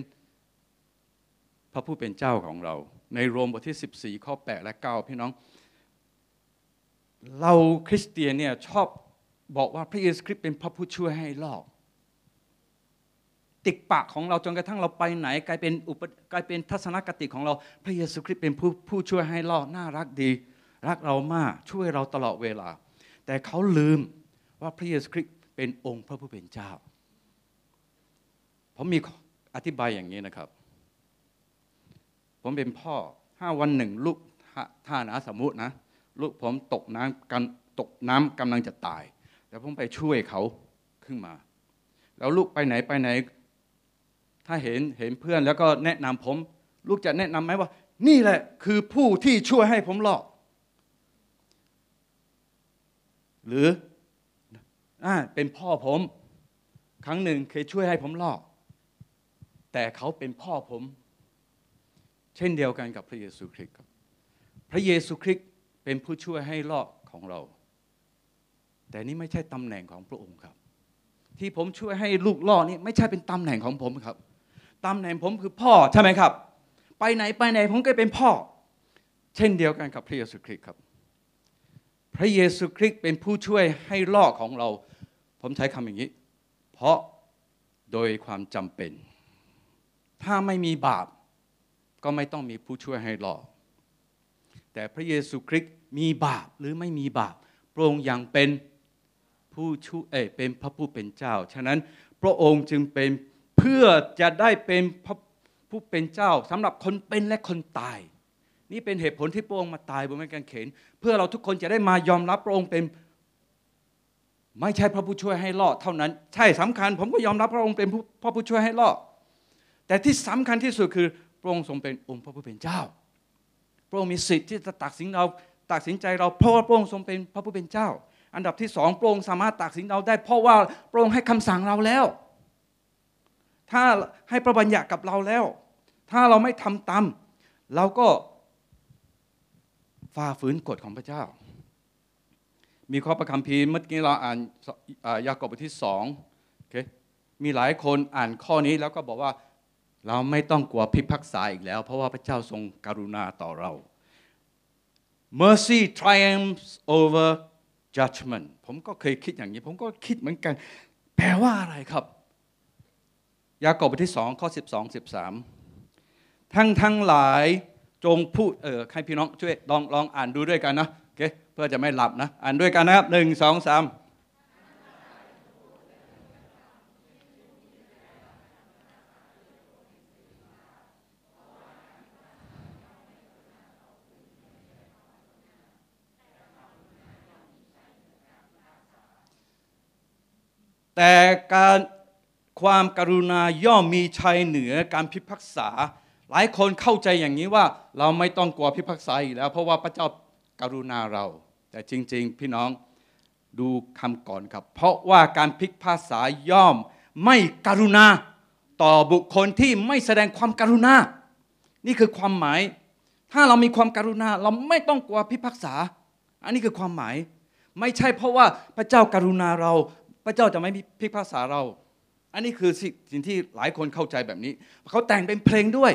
พระผู้เป็นเจ้าของเรา ในโรมบทที่ 14 ข้อ 8 และ 9 พี่น้อง เราคริสเตียนเนี่ยชอบบอกว่าพระเยซูคริสต์เป็นพระผู้ช่วยให้รอดติดปากของเราจนกระทั่งเราไปไหน กลายเป็นอุปกลายเป็นทัศนคติของเรา พระเยซูคริสต์เป็นผู้ผู้ช่วยให้รอดน่ารักดี รักเรามากช่วยเราตลอดเวลา แต่เขาลืมว่าพระเยซูคริสต์เป็นองค์พระผู้เป็นเจ้า ผมมีอธิบายอย่างนี้นะครับ ผมเป็นพ่อถ้าวันหนึ่งลูกถ้านะสมมุตินะ ลูกผมตกน้ำกันตกน้ำกำลังจะตายแต่ผมไปช่วยเขาขึ้นมา แล้วลูกไปไหนไปไหน ถ้าเห็นเห็นเพื่อนแล้วก็แนะนำผม ลูกจะแนะนำไหมว่า นี่แหละคือผู้ที่ช่วยให้ผมรอดหรืออ่าเป็นพ่อผม ครั้งหนึ่งเคยช่วยให้ผมรอดแต่เขาเป็นพ่อผม เช่นเดียวกันกับพระเยซูคริสต์ครับ พระเยซูคริสต์ เป็นผู้ช่วยให้รอดของเรา แต่นี่ไม่ใช่ตำแหน่งของพระองค์ครับ ที่ผมช่วยให้ลูกรอดนี่ไม่ใช่เป็นตำแหน่งของผมครับตำแหน่งผมคือพ่อใช่ไหมครับ ไปไหนไปไหนผมก็เป็นพ่อ เช่นเดียวกันกับพระเยซูคริสต์ครับ พระเยซูคริสต์เป็นผู้ช่วยให้รอดของเรา ผมใช้คำอย่างนี้ เพราะโดยความจำเป็น ถ้าไม่มีบาปก็ไม่ต้องมีผู้ช่วยให้รอด แต่พระเยซูคริสต์มีบาปหรือไม่มีบาปพระองค์ยังเป็นผู้ช่วยเป็นพระผู้เป็นเจ้า ฉะนั้นพระองค์จึงเป็นเพื่อจะได้เป็นพระผู้เป็นเจ้าสำหรับคนเป็นและคนตาย นี่เป็นเหตุผลที่พระองค์มาตายบนไม้กางเขน เพื่อเราทุกคนจะได้มายอมรับพระองค์เป็น ไม่ใช่พระผู้ช่วยให้รอดเท่านั้น ใช่สำคัญ ผมก็ยอมรับพระองค์เป็นพระผู้ช่วยให้รอดแต่ที่สำคัญที่สุดคือพระองค์ทรงเป็นองค์พระผู้เป็นเจ้า พระองค์มีสิทธิ์ที่จะตัดสินเราตัดสินใจเราเพราะว่าพระองค์ทรงเป็นพระผู้เป็นเจ้า อันดับที่สองพระองค์สามารถตัดสินเราได้ เพราะว่าพระองค์ให้คำสั่งเราแล้ว ถ้าให้พระบัญญัติกับเราแล้ว ถ้าเราไม่ทำตามเราก็ฝ่าฝืนกฎของพระเจ้า มีข้อประคำพีเมื่อกี้เราอ่านยากอบบทที่สองโอเคมีหลายคนอ่านข้อนี้แล้วก็บอกว่า เราไม่ต้องกลัวพิพากษาอีกแล้ว เพราะว่าพระเจ้าทรงกรุณาต่อเรา mercy triumphs over judgment ผมก็เคยคิดอย่างนี้ ผมก็คิดเหมือนกัน แปลว่าอะไรครับ ยากอบบทที่สองข้อสิบสองสิบสามทั้งทั้งหลายจงพูดเออใครพี่น้องช่วยลองลองอ่านดูด้วยกันนะโอเคเพื่อจะไม่หลับนะ อ่านด้วยกันนะครับหนึ่งสองสาม แต่การความกรุณาย่อมมีชัยเหนือการพิพากษา หลายคนเข้าใจอย่างนี้ว่าเราไม่ต้องกลัวพิพากษาอีกแล้ว เพราะว่าพระเจ้ากรุณาเรา แต่จริง ๆ พี่น้องดูคำก่อนครับ เพราะว่าการพิพากษาย่อมไม่กรุณาต่อบุคคลที่ไม่แสดงความกรุณา นี่คือความหมาย ถ้าเรามีความกรุณาเราไม่ต้องกลัวพิพากษา อันนี้คือความหมาย ไม่ใช่เพราะว่าพระเจ้ากรุณาเรา พระเจ้าจะไม่พิพากษาเรา อันนี้คือสิ่งที่หลายคนเข้าใจแบบนี้ เขาแต่งเป็นเพลงด้วย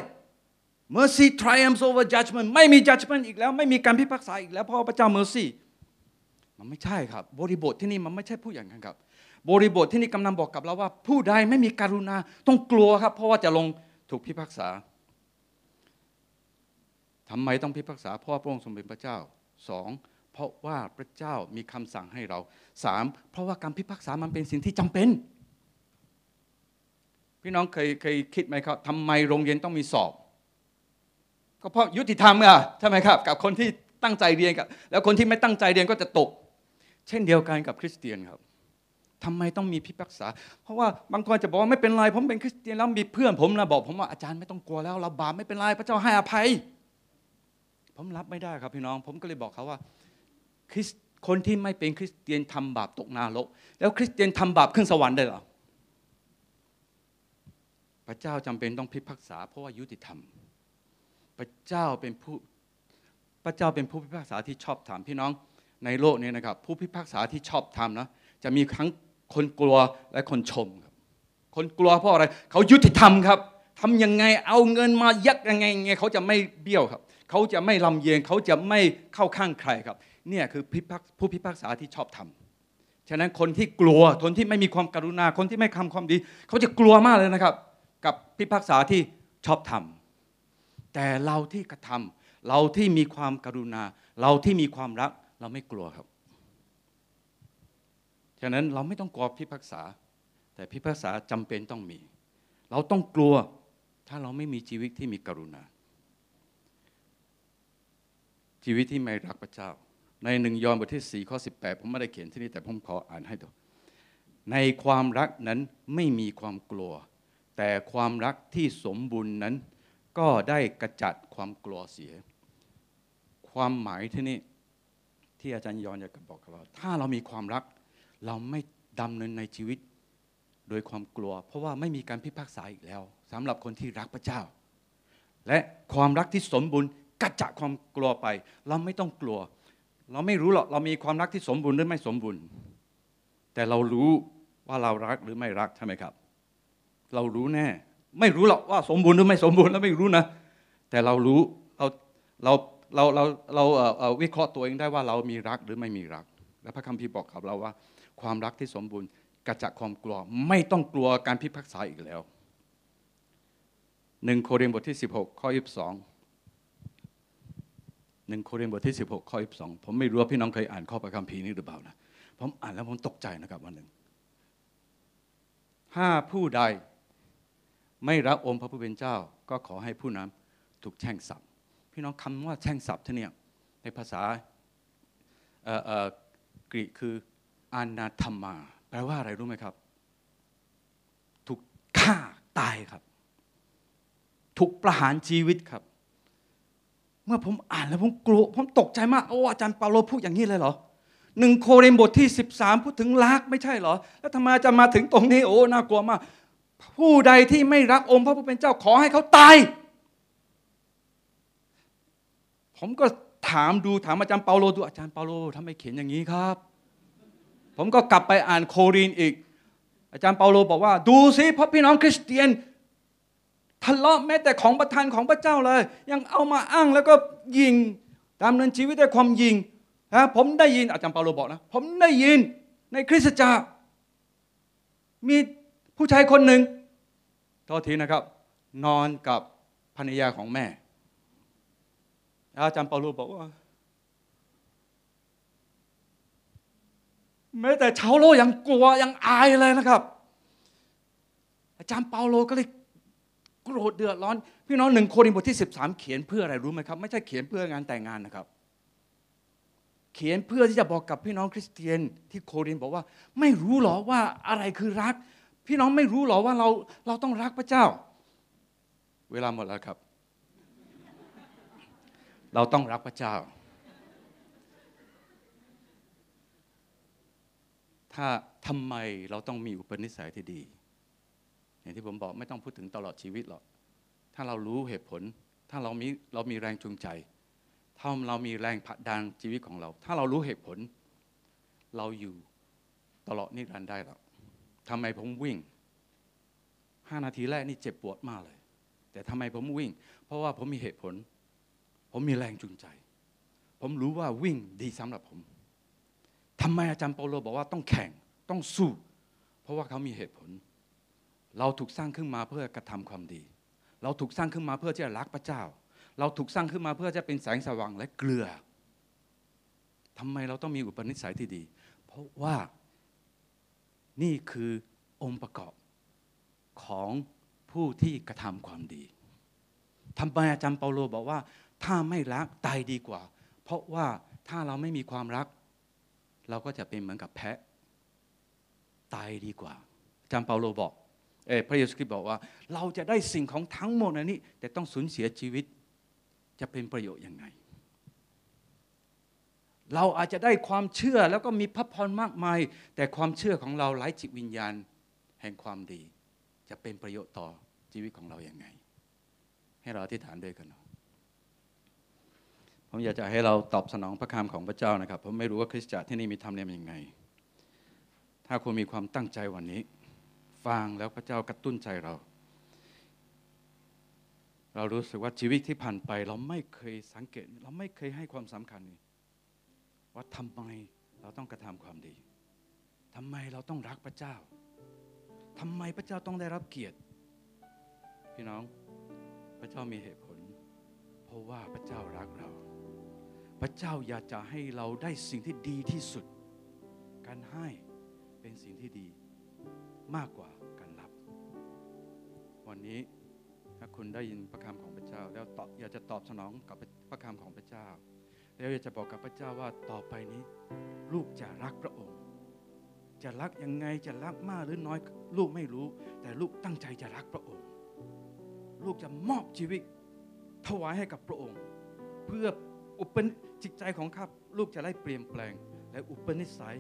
mercy triumphs over judgment ไม่มี judgment อีกแล้ว ไม่มีการพิพากษาอีกแล้วเพราะพระเจ้า mercy มันไม่ใช่ครับ บริบทที่นี่มันไม่ใช่ผู้อย่างนั้นครับ บริบทที่นี่กำลังบอกกับเราว่า ผู้ใดไม่มีการุณาต้องกลัวครับ เพราะว่าจะลงถูกพิพากษาทำไมต้องพิพากษาเพราะว่าพระองค์ทรงเป็นพระเจ้าสอง เพราะว่าพระเจ้ามีคำสั่งให้เราสามเพราะว่าการพิพากษามันเป็นสิ่งที่จำเป็น พี่น้องเคยเคยคิดไหมครับทำไมโรงเรียนต้องมีสอบ ก็เพราะยุติธรรมอะใช่ไหมครับ กับคนที่ตั้งใจเรียนกับ แล้วคนที่ไม่ตั้งใจเรียนก็จะตก เช่นเดียวกันกับคริสเตียนครับทำไมต้องมีพิพากษา เพราะว่าบางคนจะบอกว่าไม่เป็นไรผมเป็นคริสเตียนแล้วมีเพื่อนผมนะบอก ผมว่าอาจารย์ไม่ต้องกลัวแล้วเราบาปไม่เป็นไรพระเจ้าให้อภัย ผมรับไม่ได้ครับพี่น้อง ผมก็เลยบอกเขาว่า คริสคนที่ไม่เป็นคริสเตียนทำบาปตกนรก แล้วคริสเตียนทำบาปขึ้นสวรรค์ได้หรอพระเจ้าจำเป็นต้องพิพากษาเพราะว่ายุติธรรม พระเจ้าเป็นผู้พระเจ้าเป็นผู้พิพากษาที่ชอบธรรมพี่น้องในโลกนี้นะครับ ผู้พิพากษาที่ชอบธรรมนะจะมีทั้งคนกลัวและคนชมครับ คนกลัวเพราะอะไรเขายุติธรรมครับทำยังไงเอาเงินมายักยังไงไงเขาจะไม่เบี้ยวครับ เขาจะไม่ลำเยงเขาจะไม่เข้าข้างใครครับ เนี่ยคือพิพากผู้พิพากษาที่ชอบทำฉะนั้นคนที่กลัวคนที่ไม่มีความกรุณาคนที่ไม่ทำความดี เขาจะกลัวมากเลยนะครับ กับพิพากษาที่ชอบทำแต่เราที่กระทำเราที่มีความกรุณา เราที่มีความรักเราไม่กลัวครับฉะนั้นเราไม่ต้องกลัวพิพากษา แต่พิพากษาจำเป็นต้องมี เราต้องกลัวถ้าเราไม่มีชีวิตที่มีกรุณา ชีวิตที่ไม่รักพระเจ้า ในหนึ่งยอห์นบทที่ 4 ข้อ 18 ผมไม่ได้เขียนที่นี่แต่ผมขออ่านให้ดูในความรักนั้นไม่มีความกลัว แต่ความรักที่สมบูรณ์นั้น ก็ได้กระจัดความกลัวเสีย ความหมายที่นี่ที่อาจารย์ยอนอยากจะบอกกับเราถ้าเรามีความรัก เราไม่ดำเนินในชีวิต โดยความกลัว เพราะว่าไม่มีการพิพากษาอีกแล้วสำหรับคนที่รักพระเจ้า และความรักที่สมบูรณ์กระจัดความกลัวไป เราไม่ต้องกลัว เราไม่รู้หรอกเรามีความรักที่สมบูรณ์หรือไม่สมบูรณ์ แต่เรารู้ว่าเรารักหรือไม่รักใช่ไหมครับ เรารู้แน่ ไม่รู้หรอกว่าสมบูรณ์หรือไม่สมบูรณ์แล้วไม่รู้นะ แต่เรารู้เราเราเราเราเราวิเคราะห์ตัวเองได้ว่าเรามีรักหรือไม่มีรัก และพระคัมภีร์บอกกับเราว่า ความรักที่สมบูรณ์กระจัดความกลัวไม่ต้องกลัวการพิพากษาอีกแล้วหนึ่งโครินธ์บทที่ 16 ข้อ 22 หนึ่งโครินธ์บทที่ 16 ข้อ 22 ผมไม่รู้ว่าพี่น้องเคยอ่านข้อพระคัมภีร์นี้หรือเปล่านะ ผมอ่านแล้วผมตกใจนะครับวันหนึ่งถ้าผู้ใดไม่รักองค์พระผู้เป็นเจ้า ก็ขอให้ผู้นั้นถูกแช่งสับพี่น้องคำว่าแช่งสับที่เนี่ยในภาษาอ่อเอ่อกรีกคืออานาธรรมา แปลว่าอะไรรู้ไหมครับ ถูกฆ่าตายครับ ถูกประหารชีวิตครับ เมื่อผมอ่านแล้วผมกลัวผมตกใจมากโอ้อาจารย์เปาโลพูดอย่างนี้เลยเหรอหนึ่งโครินธ์บทที่ 13 พูดถึงรักไม่ใช่เหรอ แล้วทำไมจะมาถึงตรงนี้โอ้น่ากลัวมาก ผู้ใดที่ไม่รักองค์พระผู้เป็นเจ้าขอให้เขาตาย ผมก็ถามดูถามอาจารย์เปาโลดูอาจารย์เปาโลทำไมเขียนอย่างนี้ครับ ผมก็กลับไปอ่านโครินอีก อาจารย์เปาโลบอกว่า ดูสิเพราะพี่น้องคริสเตียน ทะเลาะแม้แต่ของประทานของพระเจ้าเลย ยังเอามาอ้างแล้วก็ยิงดำเนินชีวิตด้วยความยิงนะผมได้ยินอาจารย์เปาโลบอกนะผมได้ยินในคริสตจักรมีผู้ชายคนหนึ่งโทษทีนะครับ นอนกับภรรยาของแม่ อาจารย์เปาโลบอกว่าแม้แต่ชาวโลกยังกลัวยังอายเลยนะครับ อาจารย์เปาโลก็เลย โกรธเดือดร้อน พี่น้องหนึ่งโครินธ์บทที่ 13 เขียนเพื่ออะไรรู้ไหมครับ ไม่ใช่เขียนเพื่องานแต่งงานนะครับ เขียนเพื่อที่จะบอกกับพี่น้องคริสเตียนที่โครินธ์บอกว่า ไม่รู้หรอว่าอะไรคือรัก พี่น้องไม่รู้หรอว่าเราเราต้องรักพระเจ้า เวลาหมดแล้วครับ เราต้องรักพระเจ้า ถ้าทำไมเราต้องมีอุปนิสัยที่ดี อย่างที่ผมบอกไม่ต้องพูดถึงตลอดชีวิตหรอก ถ้าเรารู้เหตุผล ถ้าเรามีเรามีแรงจูงใจ ถ้าเรามีแรงผลักดันชีวิตของเรา ถ้าเรารู้เหตุผล เราอยู่ตลอดนิรันดร์ได้หรอกทำไมผมวิ่งห้านาทีแรกนี่เจ็บปวดมากเลย แต่ทำไมผมวิ่ง เพราะว่าผมมีเหตุผล ผมมีแรงจูงใจ ผมรู้ว่าวิ่งดีสำหรับผมทำไมอาจารย์เปาโลบอกว่าต้องแข่งต้องสู้ เพราะว่าเขามีเหตุผล เราถูกสร้างขึ้นมาเพื่อกระทำความดี เราถูกสร้างขึ้นมาเพื่อที่จะรักพระเจ้า เราถูกสร้างขึ้นมาเพื่อจะเป็นแสงสว่างและเกลือทำไมเราต้องมีอุปนิสัยที่ดี เพราะว่านี่คือองค์ประกอบของผู้ที่กระทำความดีทำไมอาจารย์เปาโลบอกว่า ถ้าไม่รักตายดีกว่า เพราะว่าถ้าเราไม่มีความรัก เราก็จะเป็นเหมือนกับแพะ ตายดีกว่าอาจารย์เปาโลบอก พระเยซูคริสต์บอกว่า เราจะได้สิ่งของทั้งหมดนนี้ แต่ต้องสูญเสียชีวิตจะเป็นประโยชน์ยังไง เราอาจจะได้ความเชื่อแล้วก็มีพระพรมากมาย แต่ความเชื่อของเราไร้จิตวิญญาณแห่งความดี จะเป็นประโยชน์ต่อชีวิตของเราอย่างไง ให้เราอธิษฐานด้วยกันเนาะผมอยากจะให้เราตอบสนองพระคำของพระเจ้านะครับผมไม่รู้ว่าคริสตจักรที่นี่มีธรรมเนียมยังไง ถ้าคุณมีความตั้งใจวันนี้ ฟังแล้วพระเจ้ากระตุ้นใจเรา เรารู้สึกว่าชีวิตที่ผ่านไป เราไม่เคยสังเกต เราไม่เคยให้ความสำคัญนี่ว่าทำไมเราต้องกระทำความดีทำไมเราต้องรักพระเจ้าทำไมพระเจ้าต้องได้รับเกียรติ พี่น้องพระเจ้ามีเหตุผล เพราะว่าพระเจ้ารักเรา พระเจ้าอยากจะให้เราได้สิ่งที่ดีที่สุด การให้เป็นสิ่งที่ดีมากกว่า วันนี้ถ้าคุณได้ยินพระคำของพระเจ้า แล้วตอบอยากจะตอบสนองกับพระคำของพระเจ้า แล้วอยากจะบอกกับพระเจ้าว่าต่อไปนี้ ลูกจะรักพระองค์ จะรักยังไงจะรักมากหรือน้อยลูกไม่รู้ แต่ลูกตั้งใจจะรักพระองค์ ลูกจะมอบชีวิตถวายให้กับพระองค์ เพื่ออุปนิจิตใจของข้าลูกจะได้เปลี่ยนแปลง และอุปนิสัย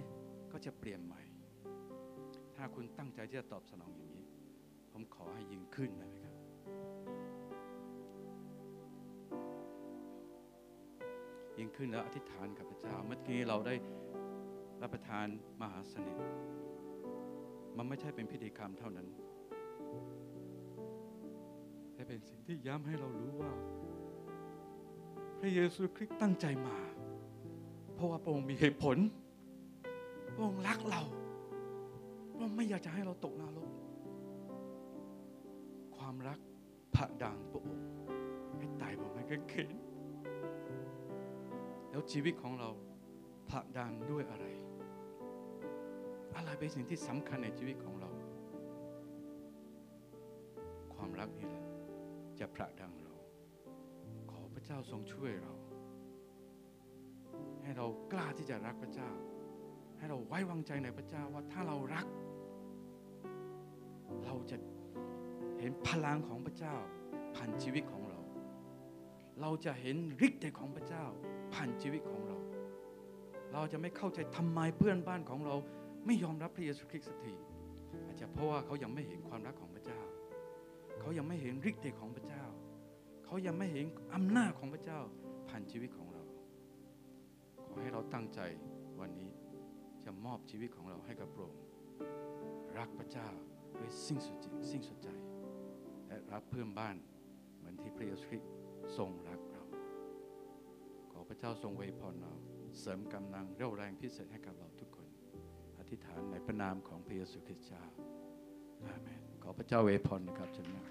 ก็จะเปลี่ยนใหม่ ถ้าคุณตั้งใจที่จะตอบสนองอย่างนี้ ผมขอให้ยิงขึ้นได้ไหมครับยิงขึ้นแล้วอธิษฐานกับพระเจ้า เมื่อกี้เราได้รับประทานมหาสนิท มันไม่ใช่เป็นพิธีกรรมเท่านั้น แต่เป็นสิ่งที่ย้ำให้เรารู้ว่า พระเยซูคริสต์ตั้งใจมา เพราะว่าพระองค์มีเหตุผล พระองค์รักเราพระองค์ไม่อยากจะให้เราตกนรก รักผลักดันพระองค์ให้ตายบนไม้กางเขนแล้วชีวิตของเราผลักดันด้วยอะไร อะไรเป็นสิ่งที่สำคัญในชีวิตของเรา ความรักนี่แหละ จะผลักดันเรา ขอพระเจ้าทรงช่วยเรา ให้เรากล้าที่จะรักพระเจ้า ให้เราไว้วางใจในพระเจ้าว่าถ้าเรารัก ห็นพลังของพระเจ้า ผ่านชีวิตของเรา เราจะเห็นฤทธิ์เดชของพระเจ้า ผ่านชีวิตของเรา เราจะไม่เข้าใจทำไมเพื่อนบ้านของเรา ไม่ยอมรับพระเยซูคริสต์สักทีอาจจะเพราะว่าเขายังไม่เห็นความรักของพระเจ้า เขายังไม่เห็นฤทธิ์เดชของพระเจ้า เขายังไม่เห็นอำนาจของพระเจ้าผ่านชีวิตของเรา ขอให้เราตั้งใจวันนี้จะมอบชีวิตของเราให้กับพระองค์รักพระเจ้าด้วยสิ้นสุดจิตสิ้นสุดใจ และรักเพื่อนบ้าน เหมือนที่พระเยซูคริสต์ทรงรักเรา ขอพระเจ้าทรงไวยพรเรา เสริมกำลังเรี่ยวแรงพิเศษให้กับเราทุกคน อธิษฐานในพระนามของพระเยซูคริสต์เจ้าอาเมน ขอพระเจ้าไวยพรนะครับเชิญนะ